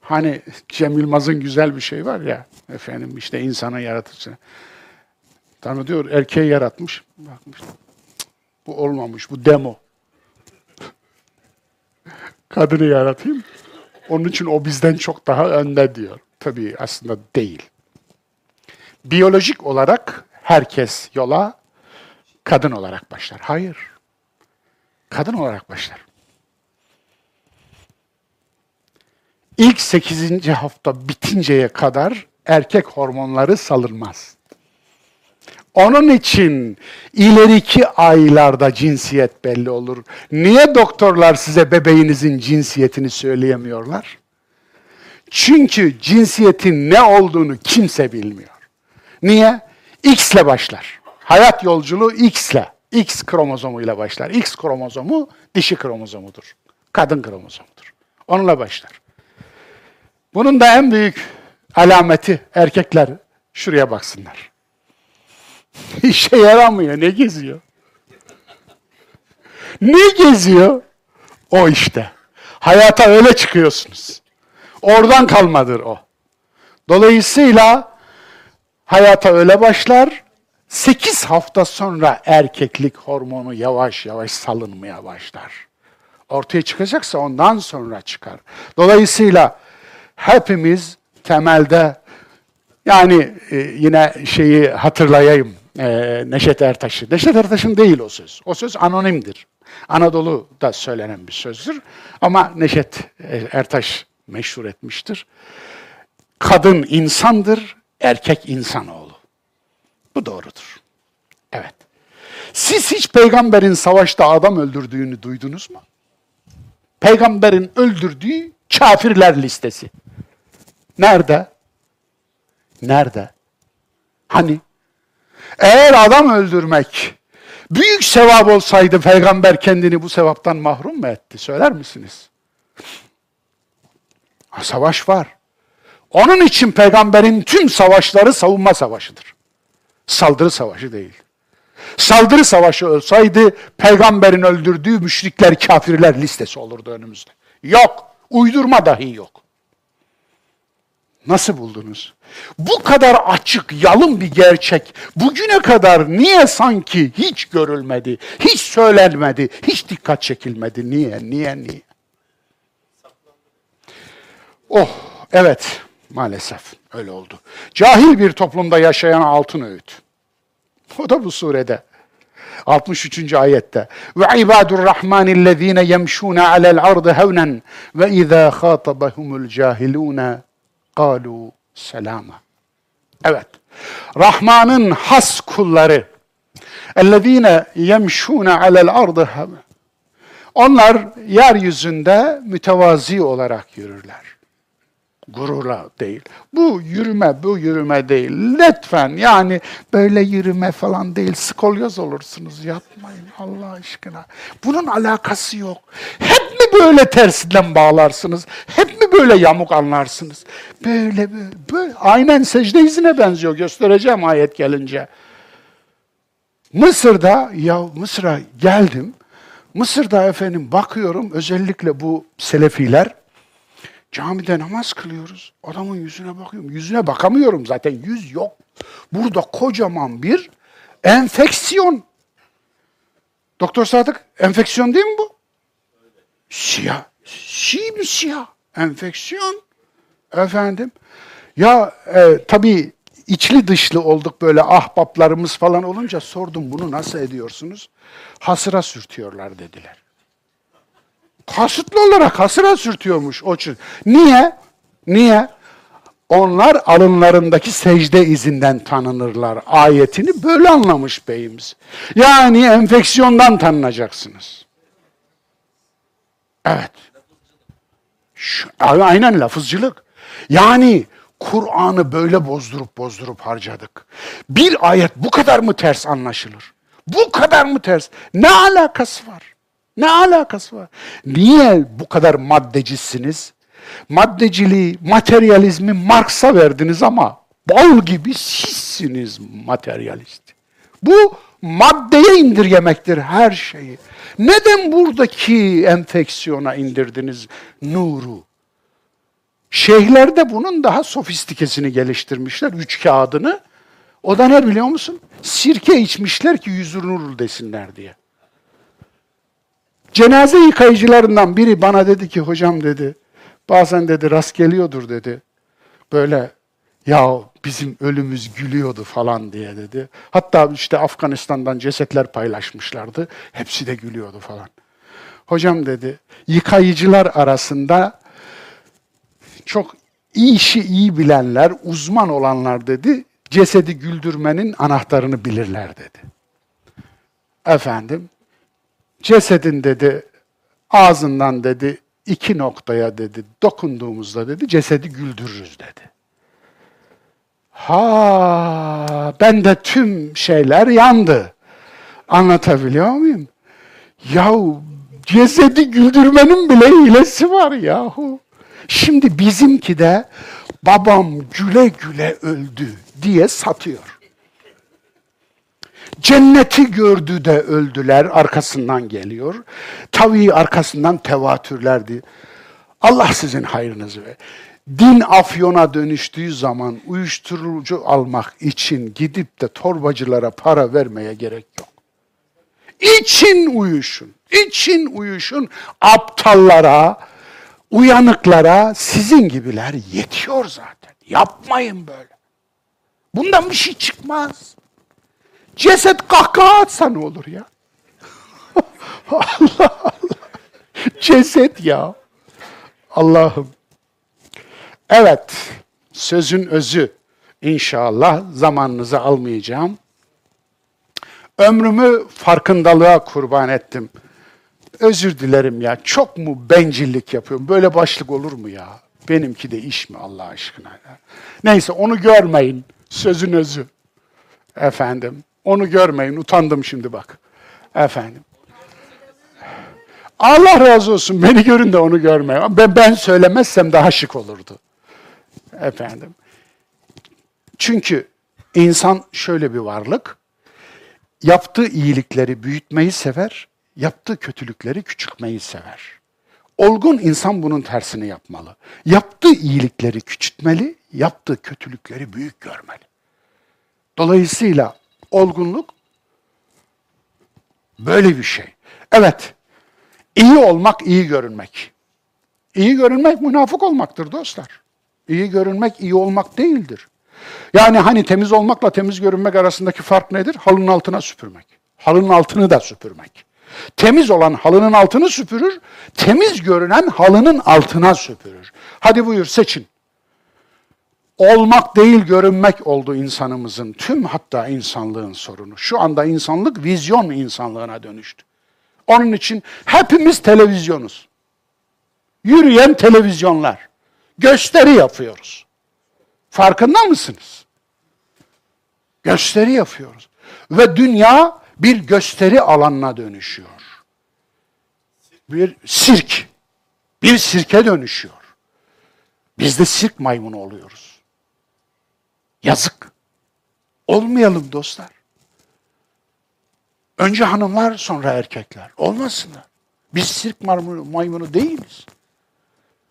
Hani Cem Yılmaz'ın güzel bir şey var ya, efendim işte insanı yaratıcı. Tanrı diyor erkeği yaratmış. Bakmış. Bu olmamış, bu demo. Kadını yaratayım. Onun için o bizden çok daha önde diyor. Tabii aslında değil. Biyolojik olarak herkes yola kadın olarak başlar. Hayır. Kadın olarak başlar. İlk 8. hafta bitinceye kadar erkek hormonları salınmaz. Onun için ileriki aylarda cinsiyet belli olur. Niye doktorlar size bebeğinizin cinsiyetini söyleyemiyorlar? Çünkü cinsiyetin ne olduğunu kimse bilmiyor. Niye? X ile başlar. Hayat yolculuğu X ile. X kromozomuyla başlar. X kromozomu dişi kromozomudur. Kadın kromozomudur. Onunla başlar. Bunun da en büyük alameti erkekler şuraya baksınlar. İşe yaramıyor. Ne geziyor? Ne geziyor? O işte. Hayata öyle çıkıyorsunuz. Oradan kalmadır o. Dolayısıyla hayata öyle başlar. 8 hafta sonra erkeklik hormonu yavaş yavaş salınmaya başlar. Ortaya çıkacaksa ondan sonra çıkar. Dolayısıyla hepimiz temelde yani e, yine şeyi hatırlayayım e, Neşet Ertaş'ı. Neşet Ertaş'ın değil o söz. O söz anonimdir. Anadolu'da söylenen bir sözdür. Ama Neşet Ertaş meşhur etmiştir. Kadın insandır, erkek insanoğlu. Bu doğrudur. Evet. Siz hiç peygamberin savaşta adam öldürdüğünü duydunuz mu? Peygamberin öldürdüğü kafirler listesi. Nerede? Nerede? Hani? Eğer adam öldürmek büyük sevap olsaydı peygamber kendini bu sevaptan mahrum mu etti? Söyler misiniz? Ha, savaş var. Onun için peygamberin tüm savaşları savunma savaşıdır. Saldırı savaşı değil. Saldırı savaşı olsaydı peygamberin öldürdüğü müşrikler, kafirler listesi olurdu önümüzde. Yok. Uydurma dahi yok. Nasıl buldunuz? Bu kadar açık, yalın bir gerçek bugüne kadar niye sanki hiç görülmedi, hiç söylenmedi, hiç dikkat çekilmedi? Niye, niye, niye? Oh, evet, maalesef öyle oldu. Cahil bir toplumda yaşayan altın öğüt. O da bu surede. 63. ayette. Ve ibadur rahmanillezine yemşuna alel ardı hevnen ve izâ khâtabahumul cahilûne kalu selama. Evet. Rahman'ın has kulları ellezine yemşune alel ardı onlar yeryüzünde mütevazi olarak yürürler gurura değil. Bu yürüme, bu yürüme değil. Lütfen yani böyle yürüme falan değil. Skolyoz olursunuz. Yapmayın Allah aşkına. Bunun alakası yok. Hep mi böyle tersinden bağlarsınız? Hep mi böyle yamuk anlarsınız? Böyle böyle. böyle. Aynen secde izine benziyor. Göstereceğim ayet gelince. Mısır'da, ya Mısır'a geldim. Mısır'da efendim bakıyorum özellikle bu Selefiler Camide namaz kılıyoruz. Adamın yüzüne bakıyorum. Yüzüne bakamıyorum zaten. Yüz yok. Burada kocaman bir enfeksiyon. Doktor Sadık, enfeksiyon değil mi bu? Siyah. Simsiyah. Enfeksiyon. Efendim. Ya e, tabii içli dışlı olduk böyle ahbaplarımız falan olunca sordum bunu nasıl ediyorsunuz? Hasıra sürtüyorlar dediler. Kasıtlı olarak hasıra sürtüyormuş o için. Niye? Niye? Onlar alınlarındaki secde izinden tanınırlar. Ayetini böyle anlamış beyimiz. Yani enfeksiyondan tanınacaksınız. Evet. Şu, aynen lafızcılık. Yani Kur'an'ı böyle bozdurup bozdurup harcadık. Bir ayet bu kadar mı ters anlaşılır? Bu kadar mı ters? Ne alakası var? Ne alakası var? Niye bu kadar maddecisiniz? maddeciliği, materyalizmi Marx'a verdiniz ama bal gibi sizsiniz materyalist. Bu maddeye indirgemektir her şeyi. Neden buradaki enfeksiyona indirdiniz nuru? Şeyhler bunun daha sofistikesini geliştirmişler, üç kağıdını. O da ne biliyor musun? Sirke içmişler ki yüzü nur desinler diye. Cenaze yıkayıcılarından biri bana dedi ki hocam dedi, bazen dedi rast geliyordur dedi. Böyle ya bizim ölümüz gülüyordu falan diye dedi. Hatta işte Afganistan'dan cesetler paylaşmışlardı. Hepsi de gülüyordu falan. Hocam dedi, yıkayıcılar arasında çok iyi işi iyi bilenler, uzman olanlar dedi, cesedi güldürmenin anahtarını bilirler dedi. Efendim, cesedin dedi, ağzından dedi, iki noktaya dedi, dokunduğumuzda dedi, cesedi güldürürüz dedi. Ha, ben de tüm şeyler yandı. Anlatabiliyor muyum? Yahu cesedi güldürmenin bile hilesi var yahu. Şimdi bizimki de babam güle güle öldü diye satıyor. Cenneti gördü de öldüler arkasından geliyor. Tabii arkasından tevatürlerdi. Allah sizin hayrınızı ver. Din afyona dönüştüğü zaman uyuşturucu almak için gidip de torbacılara para vermeye gerek yok. İçin uyuşun, için uyuşun aptallara, uyanıklara sizin gibiler yetiyor zaten. Yapmayın böyle. Bundan bir şey çıkmaz. Ceset kahkaha atsa ne olur ya? Allah Allah. Ceset ya. Allah'ım. Evet, sözün özü. İnşallah zamanınızı almayacağım. Ömrümü farkındalığa kurban ettim. Özür dilerim ya. Çok mu bencillik yapıyorum? Böyle başlık olur mu ya? Benimki de iş mi Allah aşkına? Ya? Neyse onu görmeyin. Sözün özü. Efendim. Onu görmeyin. Utandım şimdi bak. Efendim. Allah razı olsun. Beni görün de onu görmeyin. Ben, ben söylemezsem daha şık olurdu. Efendim. Çünkü insan şöyle bir varlık. Yaptığı iyilikleri büyütmeyi sever, yaptığı kötülükleri küçültmeyi sever. Olgun insan bunun tersini yapmalı. Yaptığı iyilikleri küçültmeli, yaptığı kötülükleri büyük görmeli. Dolayısıyla olgunluk böyle bir şey. Evet, iyi olmak, iyi görünmek. İyi görünmek münafık olmaktır dostlar. İyi görünmek iyi olmak değildir. Yani hani temiz olmakla temiz görünmek arasındaki fark nedir? Halının altına süpürmek. Halının altını da süpürmek. Temiz olan halının altını süpürür, temiz görünen halının altına süpürür. Hadi buyur seçin. Olmak değil görünmek oldu insanımızın, tüm hatta insanlığın sorunu. Şu anda insanlık vizyon insanlığına dönüştü. Onun için hepimiz televizyonuz. Yürüyen televizyonlar. Gösteri yapıyoruz. Farkında mısınız? Gösteri yapıyoruz. Ve dünya bir gösteri alanına dönüşüyor. Bir sirk, bir sirke dönüşüyor. Biz de sirk maymunu oluyoruz. Yazık. Olmayalım dostlar. Önce hanımlar sonra erkekler. Olmasınlar. Biz sirk maymunu değiliz.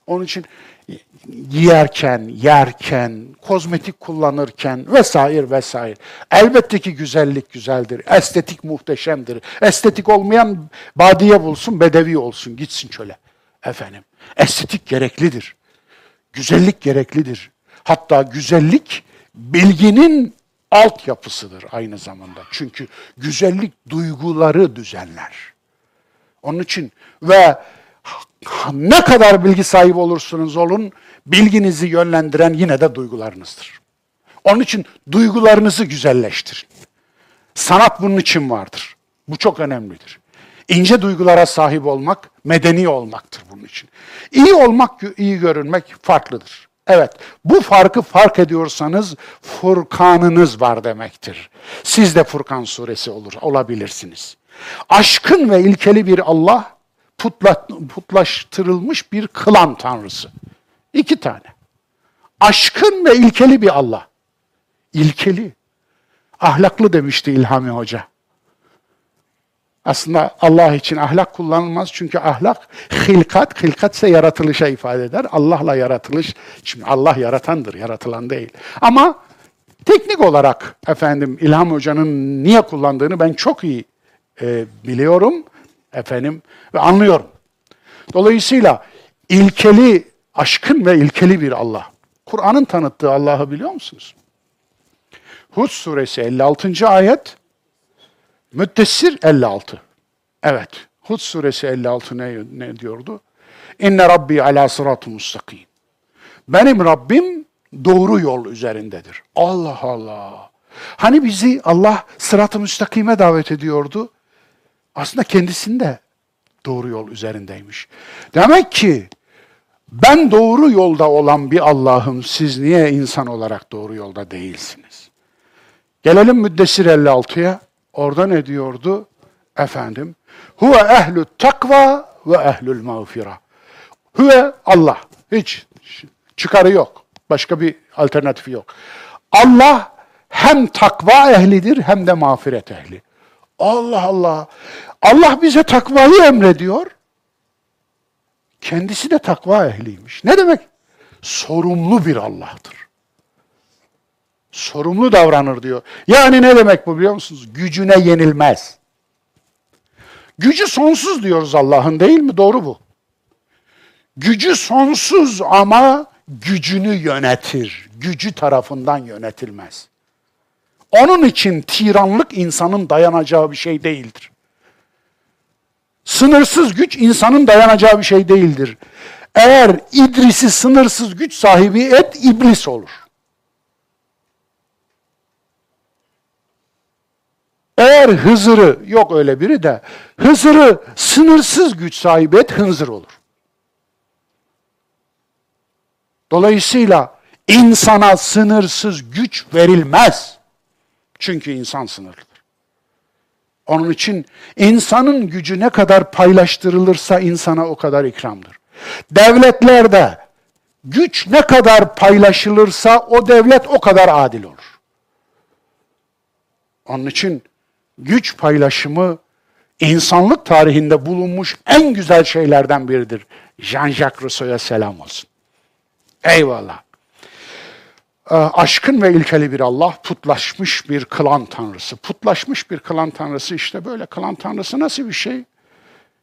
Onun için giyerken, yerken, kozmetik kullanırken vesaire vesaire. Elbette ki güzellik güzeldir, estetik muhteşemdir. Estetik olmayan badiye bulsun, bedevi olsun, gitsin çöle. Efendim, estetik gereklidir. Güzellik gereklidir. Hatta güzellik bilginin altyapısıdır aynı zamanda. Çünkü güzellik duyguları düzenler. Onun için ve ne kadar bilgi sahibi olursunuz olun, bilginizi yönlendiren yine de duygularınızdır. Onun için duygularınızı güzelleştirin. Sanat bunun için vardır. Bu çok önemlidir. İnce duygulara sahip olmak, medeni olmaktır bunun için. İyi olmak, iyi görünmek farklıdır. Evet, bu farkı fark ediyorsanız Furkanınız var demektir. Siz de Furkan suresi olur, olabilirsiniz. Aşkın ve ilkeli bir Allah, putla, putlaştırılmış bir klan tanrısı. İki tane. Aşkın ve ilkeli bir Allah. İlkeli. Ahlaklı demişti İlhami Hoca. Aslında Allah için ahlak kullanılmaz çünkü ahlak hilkat, hilkat ise yaratılışa ifade eder. Allah'la yaratılış, şimdi Allah yaratandır, yaratılan değil. Ama teknik olarak efendim İlham Hoca'nın niye kullandığını ben çok iyi e, biliyorum efendim ve anlıyorum. Dolayısıyla ilkeli, aşkın ve ilkeli bir Allah. Kur'an'ın tanıttığı Allah'ı biliyor musunuz? Hud suresi 56. ayet, Müddessir 56. Evet, Hud suresi 56 ne, ne diyordu? İnne Rabbi ala sıratı mustakim. Benim Rabbim doğru yol üzerindedir. Allah Allah. Hani bizi Allah sırat-ı müstakime davet ediyordu. Aslında kendisinde doğru yol üzerindeymiş. Demek ki ben doğru yolda olan bir Allah'ım, siz niye insan olarak doğru yolda değilsiniz? Gelelim Müddessir 56'ya. Orada ne diyordu? Efendim, huve ehlü takva ve ehlül mağfira. Huve Allah. Hiç çıkarı yok. Başka bir alternatifi yok. Allah hem takva ehlidir hem de mağfiret ehli. Allah Allah. Allah bize takvayı emrediyor. Kendisi de takva ehliymiş. Ne demek? Sorumlu bir Allah'tır. Sorumlu davranır diyor. Yani ne demek bu biliyor musunuz? Gücüne yenilmez. Gücü sonsuz diyoruz Allah'ın değil mi? Doğru bu. Gücü sonsuz ama gücünü yönetir. Gücü tarafından yönetilmez. Onun için tiranlık insanın dayanacağı bir şey değildir. Sınırsız güç insanın dayanacağı bir şey değildir. Eğer İdris'i sınırsız güç sahibi et, iblis olur. Eğer Hızır'ı, yok öyle biri de, Hızır'ı sınırsız güç sahibi et, Hınzır olur. Dolayısıyla insana sınırsız güç verilmez. Çünkü insan sınırlıdır. Onun için insanın gücü ne kadar paylaştırılırsa insana o kadar ikramdır. Devletlerde güç ne kadar paylaşılırsa o devlet o kadar adil olur. Onun için güç paylaşımı insanlık tarihinde bulunmuş en güzel şeylerden biridir. Jean-Jacques Rousseau'ya selam olsun. Eyvallah. Ee, aşkın ve ilkeli bir Allah, putlaşmış bir klan tanrısı. Putlaşmış bir klan tanrısı işte böyle. Klan tanrısı nasıl bir şey?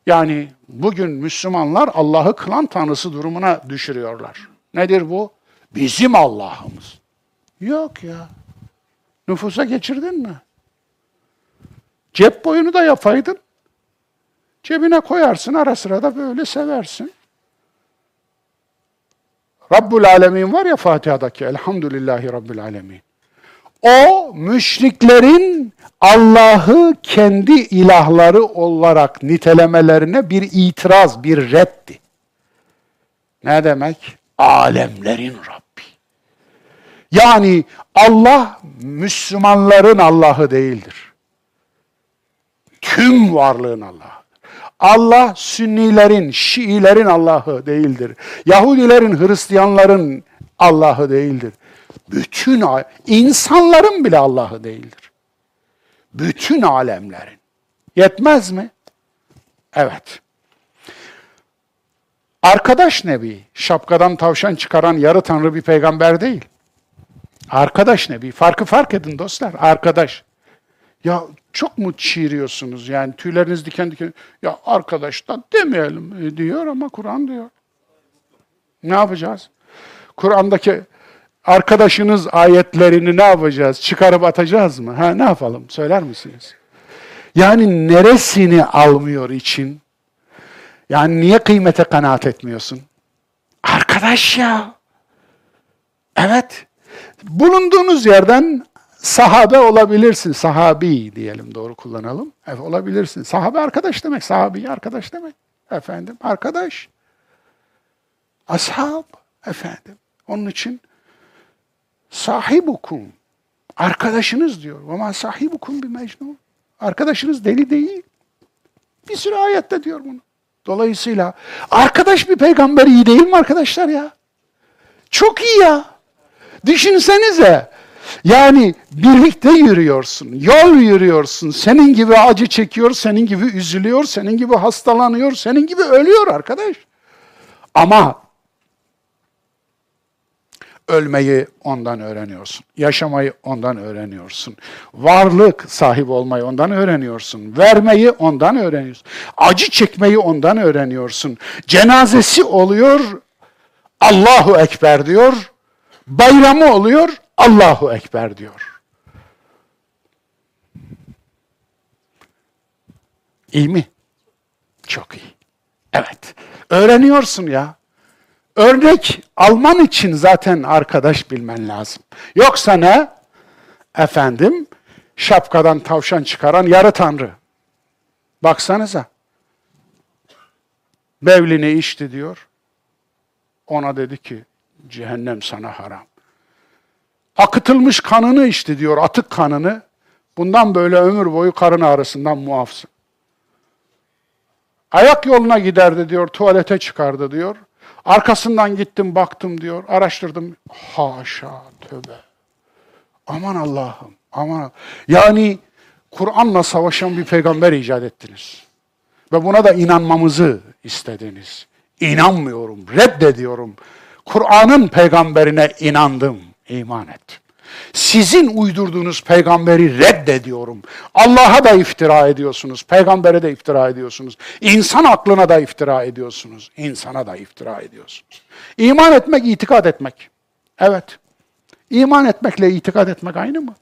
Yani bugün Müslümanlar Allah'ı klan tanrısı durumuna düşürüyorlar. Nedir bu? Bizim Allah'ımız. Yok ya. Nüfusa geçirdin mi? Cep boyunu da yapaydın. Cebine koyarsın ara sıra da böyle seversin. Rabbul Alemin var ya Fatiha'daki Elhamdülillahi Rabbil Alemin. O müşriklerin Allah'ı kendi ilahları olarak nitelemelerine bir itiraz, bir reddi. Ne demek? Alemlerin Rabbi. Yani Allah Müslümanların Allah'ı değildir. Tüm varlığın Allah'ı. Allah Sünnilerin, Şiilerin Allah'ı değildir. Yahudilerin, Hristiyanların Allah'ı değildir. Bütün insanların bile Allah'ı değildir. Bütün alemlerin. Yetmez mi? Evet. Arkadaş Nebi, şapkadan tavşan çıkaran yarı tanrı bir peygamber değil. Arkadaş Nebi, farkı fark edin dostlar, arkadaş. Ya çok mu çiğiriyorsunuz yani tüyleriniz diken diken. Ya arkadaş da demeyelim e, diyor ama Kur'an diyor. Ne yapacağız? Kur'an'daki arkadaşınız ayetlerini ne yapacağız? Çıkarıp atacağız mı? Ha ne yapalım? Söyler misiniz? Yani neresini almıyor için? Yani niye kıymete kanaat etmiyorsun? Arkadaş ya. Evet. Bulunduğunuz yerden Sahabe olabilirsin, sahabi diyelim doğru kullanalım. Evet, olabilirsin. Sahabe arkadaş demek, sahabi arkadaş demek. Efendim, arkadaş. Ashab, efendim. Onun için sahibukum, arkadaşınız diyor. Ama sahibukum bir mecnun. Arkadaşınız deli değil. Bir sürü ayette diyor bunu. Dolayısıyla arkadaş bir peygamber iyi değil mi arkadaşlar ya? Çok iyi ya. Düşünsenize. Yani birlikte yürüyorsun, yol yürüyorsun. Senin gibi acı çekiyor, senin gibi üzülüyor, senin gibi hastalanıyor, senin gibi ölüyor arkadaş. Ama ölmeyi ondan öğreniyorsun. Yaşamayı ondan öğreniyorsun. Varlık sahibi olmayı ondan öğreniyorsun. Vermeyi ondan öğreniyorsun. Acı çekmeyi ondan öğreniyorsun. Cenazesi oluyor, Allahu Ekber diyor. Bayramı oluyor, Allahu Ekber diyor. İyi mi? Çok iyi. Evet. Öğreniyorsun ya. Örnek alman için zaten arkadaş bilmen lazım. Yoksa ne? Efendim, şapkadan tavşan çıkaran yarı tanrı. Baksanıza. Bevlini içti diyor. Ona dedi ki, cehennem sana haram. Akıtılmış kanını içti diyor, atık kanını. Bundan böyle ömür boyu karın ağrısından muafsın. Ayak yoluna giderdi diyor, tuvalete çıkardı diyor. Arkasından gittim baktım diyor, araştırdım. Haşa, tövbe. Aman Allah'ım, aman Yani Kur'an'la savaşan bir peygamber icat ettiniz. Ve buna da inanmamızı istediniz. İnanmıyorum, reddediyorum. Kur'an'ın peygamberine inandım, iman ettim. Sizin uydurduğunuz peygamberi reddediyorum. Allah'a da iftira ediyorsunuz, peygambere de iftira ediyorsunuz. İnsan aklına da iftira ediyorsunuz, insana da iftira ediyorsunuz. İman etmek, itikad etmek. Evet. İman etmekle itikad etmek aynı mı?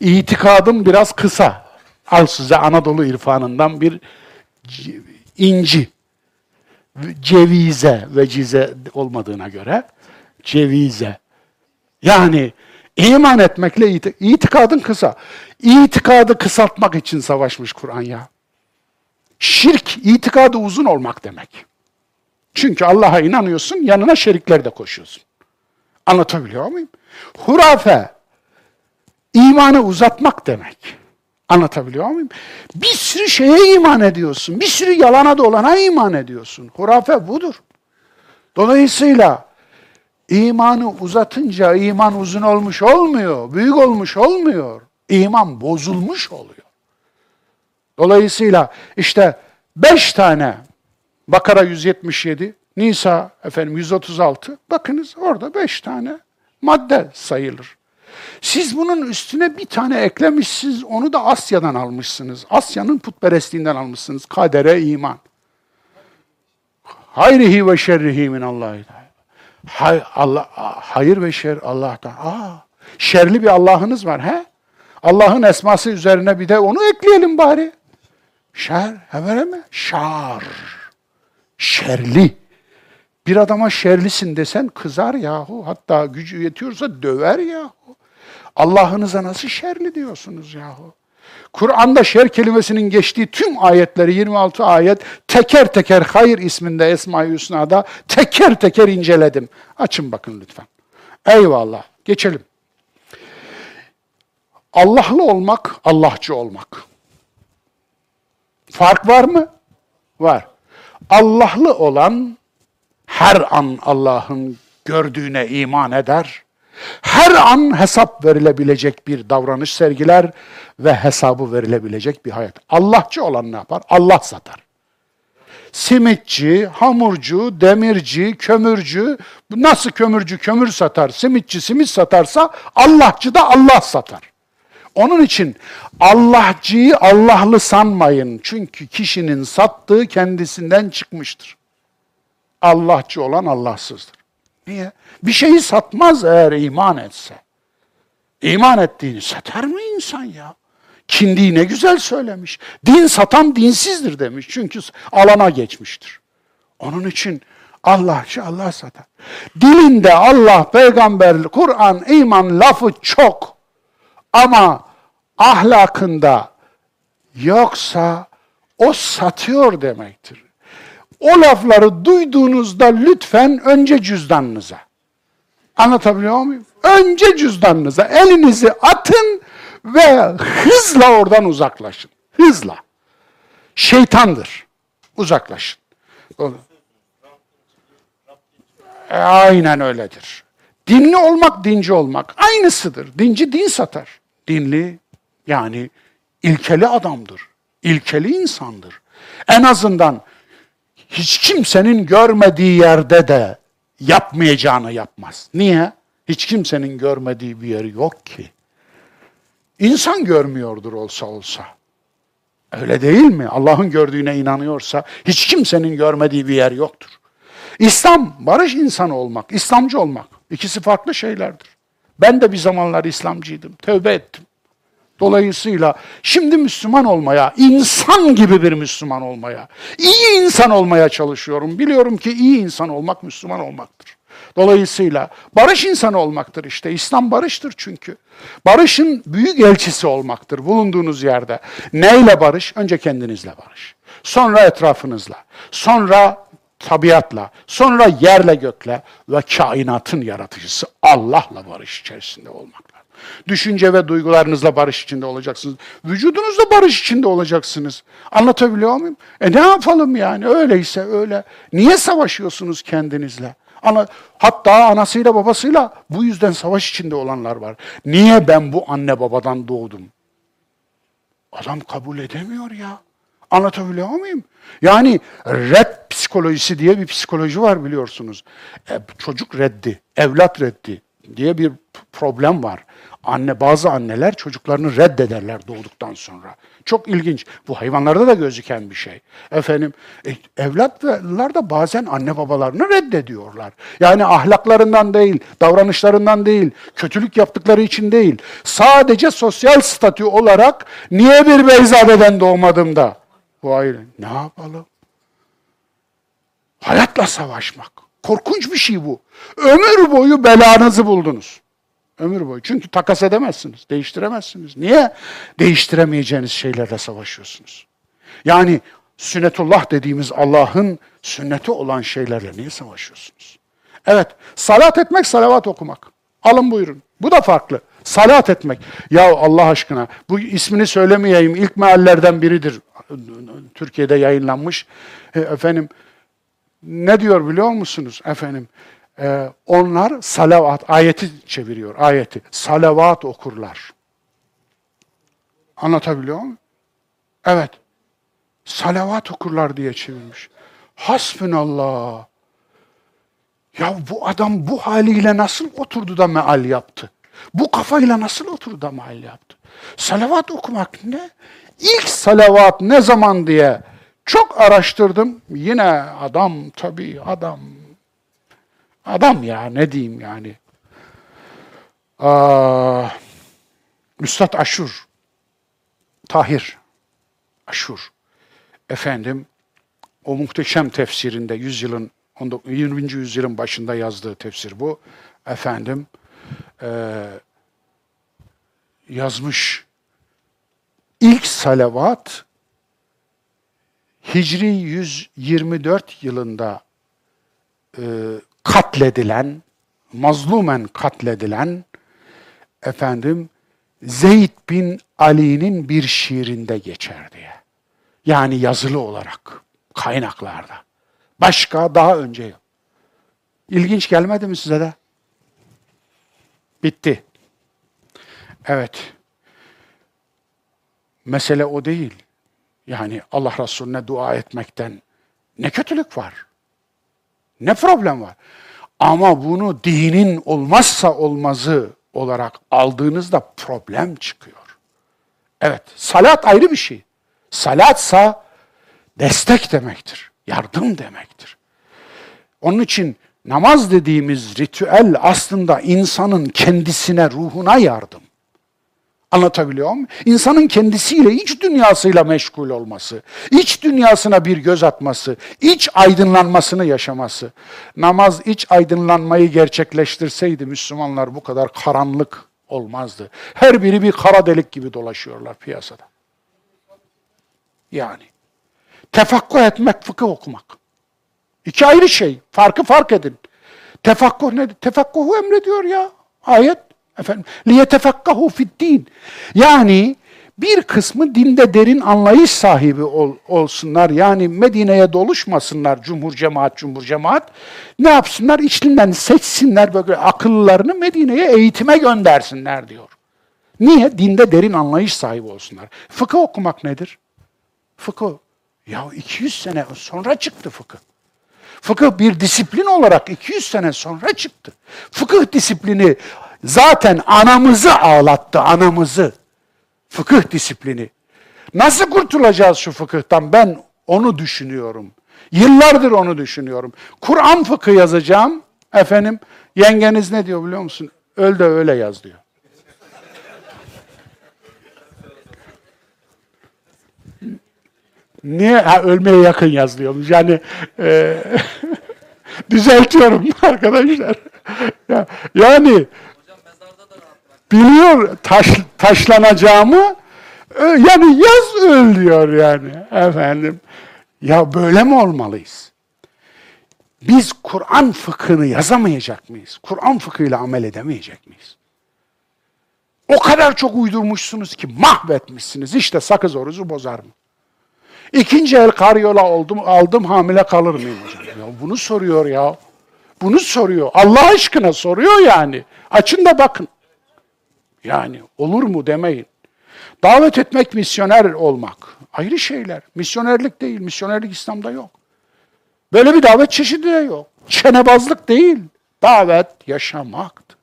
İtikadım biraz kısa. Al size Anadolu irfanından bir inci. Cevize ve cize olmadığına göre cevize. Yani İman etmekle it itikadın kısa. İtikadı kısaltmak için savaşmış Kur'an ya. Şirk, itikadı uzun olmak demek. Çünkü Allah'a inanıyorsun, yanına şerikler de koşuyorsun. Anlatabiliyor muyum? Hurafe, imanı uzatmak demek. Anlatabiliyor muyum? Bir sürü şeye iman ediyorsun. Bir sürü yalana dolana iman ediyorsun. Hurafe budur. Dolayısıyla İmanı uzatınca iman uzun olmuş olmuyor, büyük olmuş olmuyor. İman bozulmuş oluyor. Dolayısıyla işte beş tane Bakara 177, Nisa efendim 136, bakınız orada beş tane madde sayılır. Siz bunun üstüne bir tane eklemişsiniz, onu da Asya'dan almışsınız. Asya'nın putperestliğinden almışsınız. Kadere iman. Hayrihi ve şerrihi min Allah'ı Hay, Allah, hayır ve şer Allah'tan. Aa, şerli bir Allah'ınız var he? Allah'ın esması üzerine bir de onu ekleyelim bari. Şer, hemen mi? Şar. Şerli. Bir adama şerlisin desen kızar yahu. Hatta gücü yetiyorsa döver yahu. Allah'ınıza nasıl şerli diyorsunuz yahu? Kur'an'da şer kelimesinin geçtiği tüm ayetleri 26 ayet teker teker hayır isminde Esma-i Hüsna'da teker teker inceledim. Açın bakın lütfen. Eyvallah. Geçelim. Allah'lı olmak, Allahçı olmak. Fark var mı? Var. Allah'lı olan her an Allah'ın gördüğüne iman eder her an hesap verilebilecek bir davranış sergiler ve hesabı verilebilecek bir hayat. Allahçı olan ne yapar? Allah satar. Simitçi, hamurcu, demirci, kömürcü, nasıl kömürcü kömür satar, simitçi simit satarsa Allahçı da Allah satar. Onun için Allahçıyı Allahlı sanmayın. Çünkü kişinin sattığı kendisinden çıkmıştır. Allahçı olan Allahsızdır. Niye? Bir şeyi satmaz eğer iman etse. İman ettiğini satar mı insan ya? Kindiği ne güzel söylemiş. Din satan dinsizdir demiş. Çünkü alana geçmiştir. Onun için Allahçı Allah satar. Dilinde Allah, peygamber, Kur'an, iman lafı çok. Ama ahlakında yoksa o satıyor demektir. O lafları duyduğunuzda lütfen önce cüzdanınıza. Anlatabiliyor muyum? Önce cüzdanınıza elinizi atın ve hızla oradan uzaklaşın. Hızla. Şeytandır. Uzaklaşın. E, aynen öyledir. Dinli olmak, dinci olmak aynısıdır. Dinci din satar. Dinli yani ilkeli adamdır. İlkeli insandır. En azından hiç kimsenin görmediği yerde de yapmayacağını yapmaz. Niye? Hiç kimsenin görmediği bir yer yok ki. İnsan görmüyordur olsa olsa. Öyle değil mi? Allah'ın gördüğüne inanıyorsa hiç kimsenin görmediği bir yer yoktur. İslam, barış insanı olmak, İslamcı olmak ikisi farklı şeylerdir. Ben de bir zamanlar İslamcıydım, tövbe ettim. Dolayısıyla şimdi Müslüman olmaya, insan gibi bir Müslüman olmaya, iyi insan olmaya çalışıyorum. Biliyorum ki iyi insan olmak Müslüman olmaktır. Dolayısıyla barış insanı olmaktır işte. İslam barıştır çünkü. Barışın büyük elçisi olmaktır bulunduğunuz yerde. Neyle barış? Önce kendinizle barış. Sonra etrafınızla. Sonra tabiatla. Sonra yerle gökle ve kainatın yaratıcısı Allah'la barış içerisinde olmak. Düşünce ve duygularınızla barış içinde olacaksınız. Vücudunuzla barış içinde olacaksınız. Anlatabiliyor muyum? E ne yapalım yani? Öyleyse öyle. Niye savaşıyorsunuz kendinizle? Ana, hatta anasıyla babasıyla bu yüzden savaş içinde olanlar var. Niye ben bu anne babadan doğdum? Adam kabul edemiyor ya. Anlatabiliyor muyum? Yani red psikolojisi diye bir psikoloji var biliyorsunuz. E, çocuk reddi, evlat reddi diye bir problem var. Anne bazı anneler çocuklarını reddederler doğduktan sonra. Çok ilginç. Bu hayvanlarda da gözüken bir şey. Efendim e, evlatlar da bazen anne babalarını reddediyorlar. Yani ahlaklarından değil, davranışlarından değil, kötülük yaptıkları için değil. Sadece sosyal statü olarak niye bir beyzadeden doğmadım da? Bu ayrı. Ne yapalım? Hayatla savaşmak. Korkunç bir şey bu. Ömür boyu belanızı buldunuz. Ömür boyu. Çünkü takas edemezsiniz, değiştiremezsiniz. Niye? Değiştiremeyeceğiniz şeylerle savaşıyorsunuz. Yani sünnetullah dediğimiz Allah'ın sünneti olan şeylerle niye savaşıyorsunuz? Evet, salat etmek, salavat okumak. Alın buyurun. Bu da farklı. Salat etmek. Ya Allah aşkına bu ismini söylemeyeyim. İlk meallerden biridir. Türkiye'de yayınlanmış. E, efendim ne diyor biliyor musunuz? Efendim e, onlar salavat, ayeti çeviriyor, ayeti. Salavat okurlar. Anlatabiliyor muyum? Evet. Salavat okurlar diye çevirmiş. Hasbunallah. Ya bu adam bu haliyle nasıl oturdu da meal yaptı? Bu kafayla nasıl oturdu da meal yaptı? Salavat okumak ne? İlk salavat ne zaman diye çok araştırdım. Yine adam tabii adam Adam ya ne diyeyim yani. Aa, Üstad Aşur, Tahir Aşur, efendim o muhteşem tefsirinde yüzyılın 20. yüzyılın başında yazdığı tefsir bu. Efendim e, yazmış ilk salavat Hicri 124 yılında e, katledilen, mazlumen katledilen efendim Zeyd bin Ali'nin bir şiirinde geçer diye. Yani yazılı olarak kaynaklarda. Başka daha önce yok. İlginç gelmedi mi size de? Bitti. Evet. Mesele o değil. Yani Allah Resulüne dua etmekten ne kötülük var? Ne problem var? Ama bunu dinin olmazsa olmazı olarak aldığınızda problem çıkıyor. Evet, salat ayrı bir şey. Salatsa destek demektir, yardım demektir. Onun için namaz dediğimiz ritüel aslında insanın kendisine, ruhuna yardım. Anlatabiliyor muyum? İnsanın kendisiyle, iç dünyasıyla meşgul olması, iç dünyasına bir göz atması, iç aydınlanmasını yaşaması. Namaz iç aydınlanmayı gerçekleştirseydi Müslümanlar bu kadar karanlık olmazdı. Her biri bir kara delik gibi dolaşıyorlar piyasada. Yani. Tefakkuh etmek, fıkıh okumak. İki ayrı şey. Farkı fark edin. Tefakkuh nedir? Tefakkuhu emrediyor ya ayet. Efendim, liyetefekkahu fiddin. Yani bir kısmı dinde derin anlayış sahibi ol, olsunlar. Yani Medine'ye doluşmasınlar cumhur cemaat, cumhur cemaat. Ne yapsınlar? İçinden seçsinler böyle akıllarını Medine'ye eğitime göndersinler diyor. Niye? Dinde derin anlayış sahibi olsunlar. Fıkıh okumak nedir? Fıkıh. Ya 200 sene sonra çıktı fıkıh. Fıkıh bir disiplin olarak 200 sene sonra çıktı. Fıkıh disiplini zaten anamızı ağlattı, anamızı. Fıkıh disiplini. Nasıl kurtulacağız şu fıkıhtan? Ben onu düşünüyorum. Yıllardır onu düşünüyorum. Kur'an fıkı yazacağım. Efendim, yengeniz ne diyor biliyor musun? Öl de öyle yaz diyor. Niye? Ha, ölmeye yakın yaz diyormuş. Yani e, düzeltiyorum arkadaşlar. ya, yani biliyor taş, taşlanacağımı yani yaz öl diyor yani efendim. Ya böyle mi olmalıyız? Biz Kur'an fıkhını yazamayacak mıyız? Kur'an fıkhıyla amel edemeyecek miyiz? O kadar çok uydurmuşsunuz ki mahvetmişsiniz. İşte sakız orucu bozar mı? İkinci el karyola oldum, aldım hamile kalır mıyım hocam? Ya bunu soruyor ya. Bunu soruyor. Allah aşkına soruyor yani. Açın da bakın. Yani olur mu demeyin. Davet etmek, misyoner olmak. Ayrı şeyler. Misyonerlik değil. Misyonerlik İslam'da yok. Böyle bir davet çeşidi de yok. Çenebazlık değil. Davet yaşamaktır.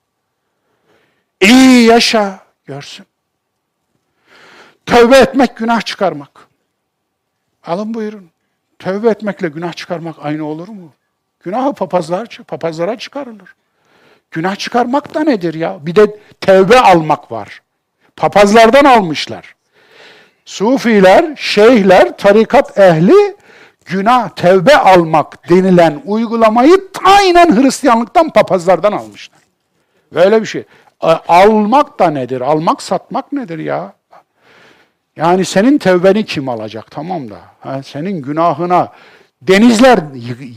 İyi yaşa, görsün. Tövbe etmek, günah çıkarmak. Alın buyurun. Tövbe etmekle günah çıkarmak aynı olur mu? Günahı papazlar, papazlara çıkarılır. Günah çıkarmak da nedir ya? Bir de tevbe almak var. Papazlardan almışlar. Sufiler, şeyhler, tarikat ehli günah, tevbe almak denilen uygulamayı aynen Hristiyanlıktan, papazlardan almışlar. Böyle bir şey. Almak da nedir? Almak, satmak nedir ya? Yani senin tevbeni kim alacak tamam da. Ha, senin günahına denizler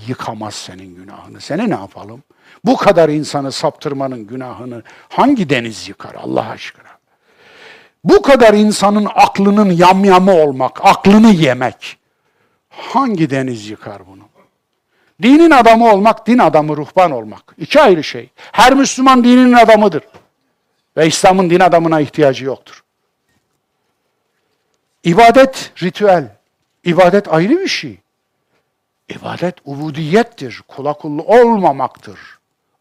yıkamaz senin günahını. Seni ne yapalım? Bu kadar insanı saptırmanın günahını hangi deniz yıkar Allah aşkına? Bu kadar insanın aklının yamyamı olmak, aklını yemek. Hangi deniz yıkar bunu? Dinin adamı olmak, din adamı ruhban olmak. İki ayrı şey. Her Müslüman dinin adamıdır. Ve İslam'ın din adamına ihtiyacı yoktur. İbadet ritüel. İbadet ayrı bir şey. İbadet ubudiyettir. Kula kullu olmamaktır.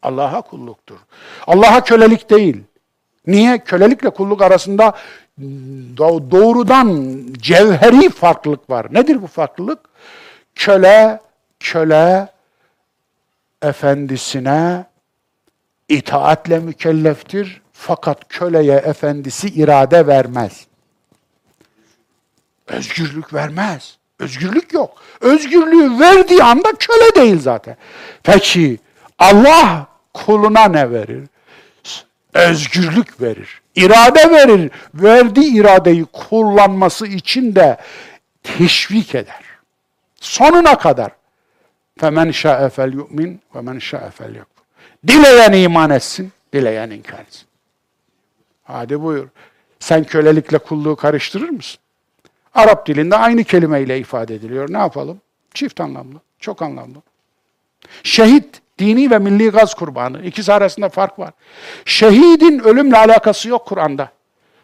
Allah'a kulluktur. Allah'a kölelik değil. Niye? Kölelikle kulluk arasında doğrudan cevheri farklılık var. Nedir bu farklılık? Köle, köle efendisine itaatle mükelleftir. Fakat köleye efendisi irade vermez. Özgürlük vermez. Özgürlük yok. Özgürlüğü verdiği anda köle değil zaten. Peki Allah kuluna ne verir? Özgürlük verir. İrade verir. Verdiği iradeyi kullanması için de teşvik eder. Sonuna kadar. Yu'min ve men şa'e fel yekfur. Dileyen iman etsin, dileyen inkar etsin. Hadi buyur. Sen kölelikle kulluğu karıştırır mısın? Arap dilinde aynı kelimeyle ifade ediliyor. Ne yapalım? Çift anlamlı, çok anlamlı. Şehit, dini ve milli gaz kurbanı. İkisi arasında fark var. Şehidin ölümle alakası yok Kur'an'da.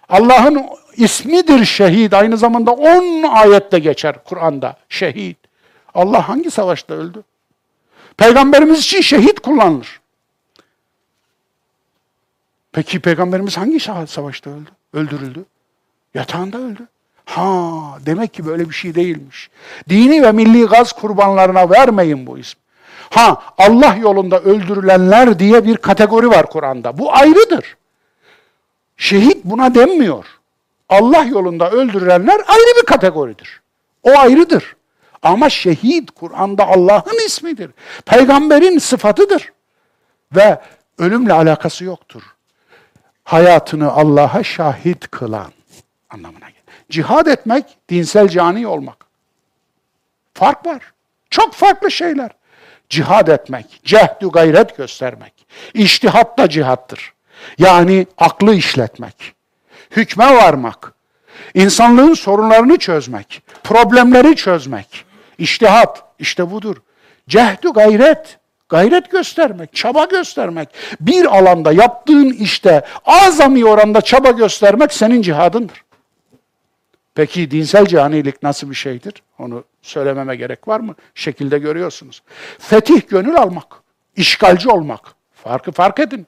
Allah'ın ismidir şehit. Aynı zamanda on ayette geçer Kur'an'da. Şehit. Allah hangi savaşta öldü? Peygamberimiz için şehit kullanılır. Peki Peygamberimiz hangi savaşta öldü? Öldürüldü. Yatağında öldü. Ha demek ki böyle bir şey değilmiş. Dini ve milli gaz kurbanlarına vermeyin bu ismi. Ha Allah yolunda öldürülenler diye bir kategori var Kur'an'da. Bu ayrıdır. Şehit buna denmiyor. Allah yolunda öldürülenler ayrı bir kategoridir. O ayrıdır. Ama şehit Kur'an'da Allah'ın ismidir. Peygamberin sıfatıdır. Ve ölümle alakası yoktur. Hayatını Allah'a şahit kılan anlamına gelir. Cihad etmek, dinsel cani olmak. Fark var. Çok farklı şeyler. Cihad etmek, cehdü gayret göstermek. İştihat da cihattır. Yani aklı işletmek. Hükme varmak. İnsanlığın sorunlarını çözmek, problemleri çözmek. İştihat, işte budur. Cehdü gayret, gayret göstermek, çaba göstermek. Bir alanda yaptığın işte azami oranda çaba göstermek senin cihadındır. Peki dinsel canilik nasıl bir şeydir? Onu söylememe gerek var mı? Şekilde görüyorsunuz. Fetih gönül almak, işgalci olmak. Farkı fark edin.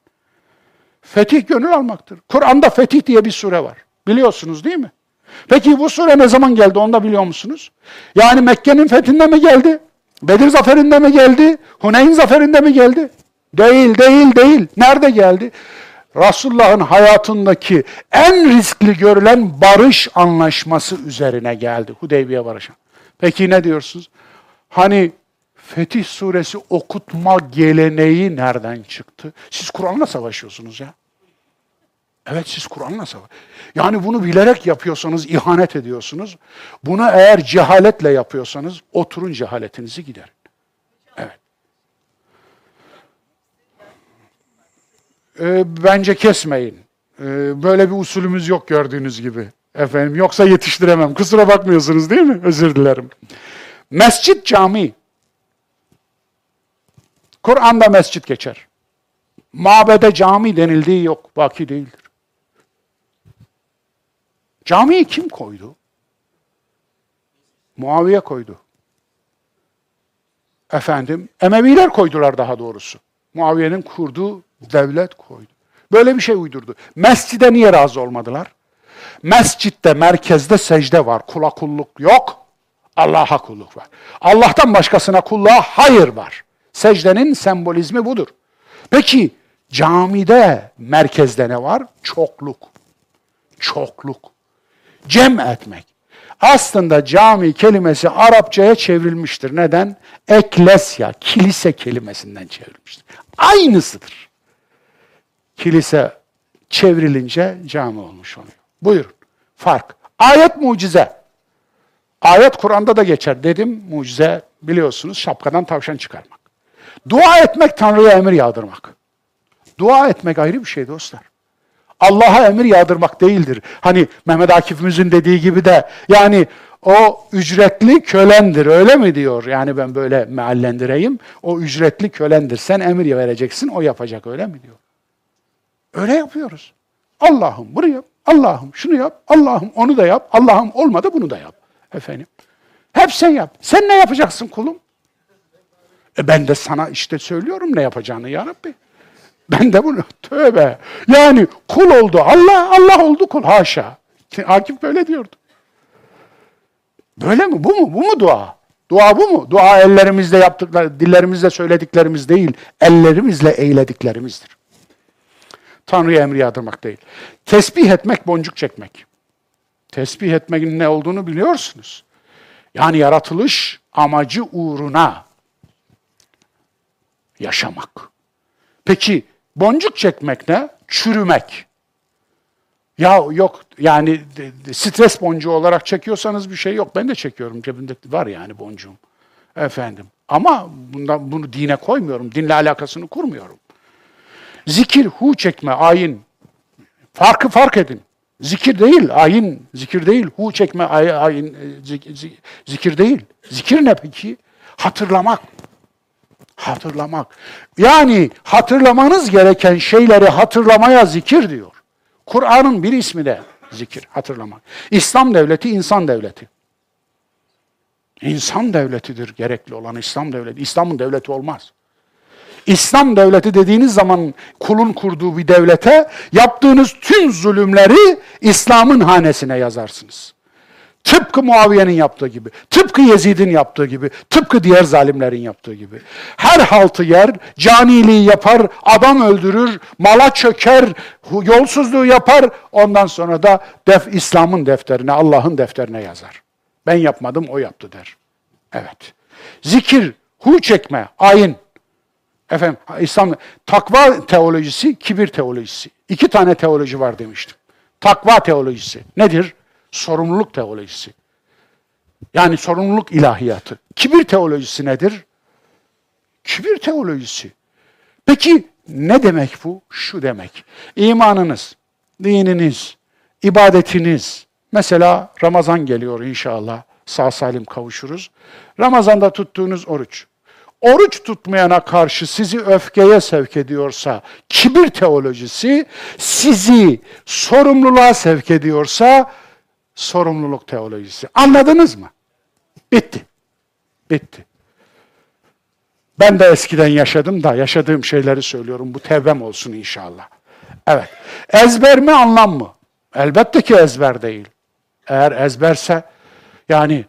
Fetih gönül almaktır. Kur'an'da fetih diye bir sure var. Biliyorsunuz değil mi? Peki bu sure ne zaman geldi onu da biliyor musunuz? Yani Mekke'nin fethinde mi geldi? Bedir zaferinde mi geldi? Huneyn zaferinde mi geldi? Değil, değil, değil. Nerede geldi? Resulullah'ın hayatındaki en riskli görülen barış anlaşması üzerine geldi. Hudeybiye barışı. Peki ne diyorsunuz? Hani Fetih suresi okutma geleneği nereden çıktı? Siz Kur'an'la savaşıyorsunuz ya. Evet siz Kur'an'la savaş. Yani bunu bilerek yapıyorsanız ihanet ediyorsunuz. Bunu eğer cehaletle yapıyorsanız oturun cehaletinizi giderin. Ee, bence kesmeyin. Ee, böyle bir usulümüz yok gördüğünüz gibi. Efendim yoksa yetiştiremem. Kusura bakmıyorsunuz değil mi? Özür dilerim. Mescit cami. Kur'an'da mescit geçer. Mabede cami denildiği yok. Baki değildir. Camiyi kim koydu? Muaviye koydu. Efendim, Emeviler koydular daha doğrusu. Muaviye'nin kurduğu devlet koydu. Böyle bir şey uydurdu. Mescide niye razı olmadılar? Mescitte, merkezde secde var. Kula kulluk yok. Allah'a kulluk var. Allah'tan başkasına kulluğa hayır var. Secdenin sembolizmi budur. Peki camide, merkezde ne var? Çokluk. Çokluk. Cem etmek. Aslında cami kelimesi Arapçaya çevrilmiştir. Neden? Eklesya, kilise kelimesinden çevrilmiştir. Aynısıdır. Kilise çevrilince cami olmuş oluyor. Buyurun. Fark. Ayet mucize. Ayet Kur'an'da da geçer. Dedim mucize biliyorsunuz şapkadan tavşan çıkarmak. Dua etmek Tanrı'ya emir yağdırmak. Dua etmek ayrı bir şey dostlar. Allah'a emir yağdırmak değildir. Hani Mehmet Akif'imizin dediği gibi de yani o ücretli kölendir öyle mi diyor? Yani ben böyle meallendireyim. O ücretli kölendir. Sen emir vereceksin o yapacak öyle mi diyor? Öyle yapıyoruz. Allah'ım bunu yap, Allah'ım şunu yap, Allah'ım onu da yap, Allah'ım olmadı bunu da yap. Efendim. Hep sen yap. Sen ne yapacaksın kulum? E ben de sana işte söylüyorum ne yapacağını ya Rabbi. Ben de bunu tövbe. Yani kul oldu Allah, Allah oldu kul. Haşa. Akif böyle diyordu. Böyle mi? Bu mu? Bu mu dua? Dua bu mu? Dua ellerimizle yaptıkları, dillerimizle söylediklerimiz değil, ellerimizle eylediklerimizdir. Tanrı'ya emri yağdırmak değil. Tesbih etmek, boncuk çekmek. Tesbih etmenin ne olduğunu biliyorsunuz. Yani yaratılış amacı uğruna yaşamak. Peki boncuk çekmek ne? Çürümek. Ya yok yani stres boncuğu olarak çekiyorsanız bir şey yok. Ben de çekiyorum cebimde var yani boncuğum. Efendim. Ama bundan bunu dine koymuyorum. Dinle alakasını kurmuyorum. Zikir, hu çekme, ayin. Farkı fark edin. Zikir değil, ayin. Zikir değil, hu çekme, ay, ayin. Zikir değil. Zikir ne peki? Hatırlamak. Hatırlamak. Yani hatırlamanız gereken şeyleri hatırlamaya zikir diyor. Kur'an'ın bir ismi de zikir, hatırlamak. İslam devleti insan devleti. İnsan devletidir gerekli olan İslam devleti. İslam'ın devleti olmaz. İslam devleti dediğiniz zaman kulun kurduğu bir devlete yaptığınız tüm zulümleri İslam'ın hanesine yazarsınız. Tıpkı Muaviye'nin yaptığı gibi, tıpkı Yezid'in yaptığı gibi, tıpkı diğer zalimlerin yaptığı gibi. Her haltı yer, caniliği yapar, adam öldürür, mala çöker, yolsuzluğu yapar. Ondan sonra da def İslam'ın defterine, Allah'ın defterine yazar. Ben yapmadım, o yaptı der. Evet. Zikir, hu çekme, ayin. Efendim, İslam takva teolojisi, kibir teolojisi. İki tane teoloji var demiştim. Takva teolojisi nedir? Sorumluluk teolojisi. Yani sorumluluk ilahiyatı. Kibir teolojisi nedir? Kibir teolojisi. Peki ne demek bu? Şu demek. İmanınız, dininiz, ibadetiniz, Mesela Ramazan geliyor inşallah. Sağ salim kavuşuruz. Ramazanda tuttuğunuz oruç. Oruç tutmayana karşı sizi öfkeye sevk ediyorsa, kibir teolojisi sizi sorumluluğa sevk ediyorsa, sorumluluk teolojisi. Anladınız mı? Bitti. Bitti. Ben de eskiden yaşadım da yaşadığım şeyleri söylüyorum. Bu tevbem olsun inşallah. Evet. Ezber mi anlam mı? Elbette ki ezber değil. Eğer ezberse yani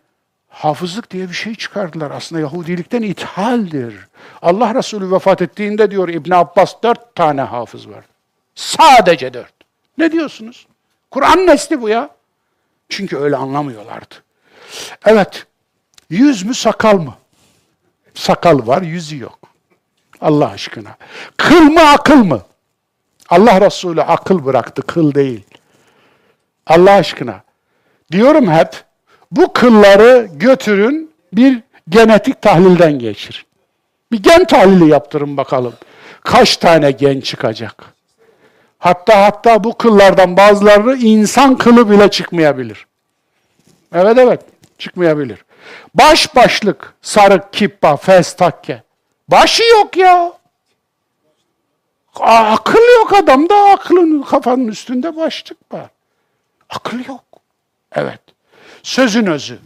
hafızlık diye bir şey çıkardılar. Aslında Yahudilikten ithaldir. Allah Resulü vefat ettiğinde diyor İbn Abbas dört tane hafız var. Sadece dört. Ne diyorsunuz? Kur'an nesli bu ya. Çünkü öyle anlamıyorlardı. Evet. Yüz mü sakal mı? Sakal var, yüzü yok. Allah aşkına. Kıl mı akıl mı? Allah Resulü akıl bıraktı, kıl değil. Allah aşkına. Diyorum hep, bu kılları götürün bir genetik tahlilden geçirin. Bir gen tahlili yaptırın bakalım. Kaç tane gen çıkacak? Hatta hatta bu kıllardan bazıları insan kılı bile çıkmayabilir. Evet evet çıkmayabilir. Baş başlık, sarık, kippa, fes, takke. Başı yok ya. Akıl yok adamda, aklın kafanın üstünde başlık var. Akıl yok. Evet. Sözün özü.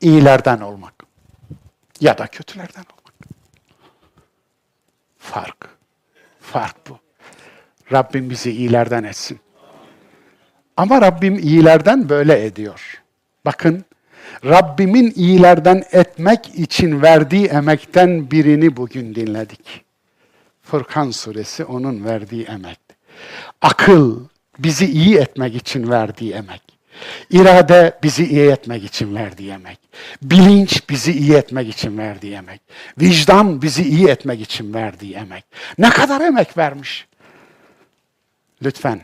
İyilerden olmak. Ya da kötülerden olmak. Fark. Fark bu. Rabbim bizi iyilerden etsin. Ama Rabbim iyilerden böyle ediyor. Bakın, Rabbimin iyilerden etmek için verdiği emekten birini bugün dinledik. Furkan suresi onun verdiği emek. Akıl bizi iyi etmek için verdiği emek. İrade bizi iyi etmek için verdiği emek. Bilinç bizi iyi etmek için verdiği emek. Vicdan bizi iyi etmek için verdiği emek. Ne kadar emek vermiş. Lütfen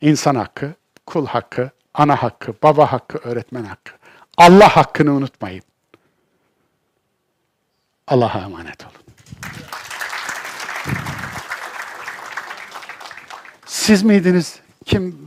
insan hakkı, kul hakkı, ana hakkı, baba hakkı, öğretmen hakkı. Allah hakkını unutmayın. Allah'a emanet olun. Siz miydiniz? Kim?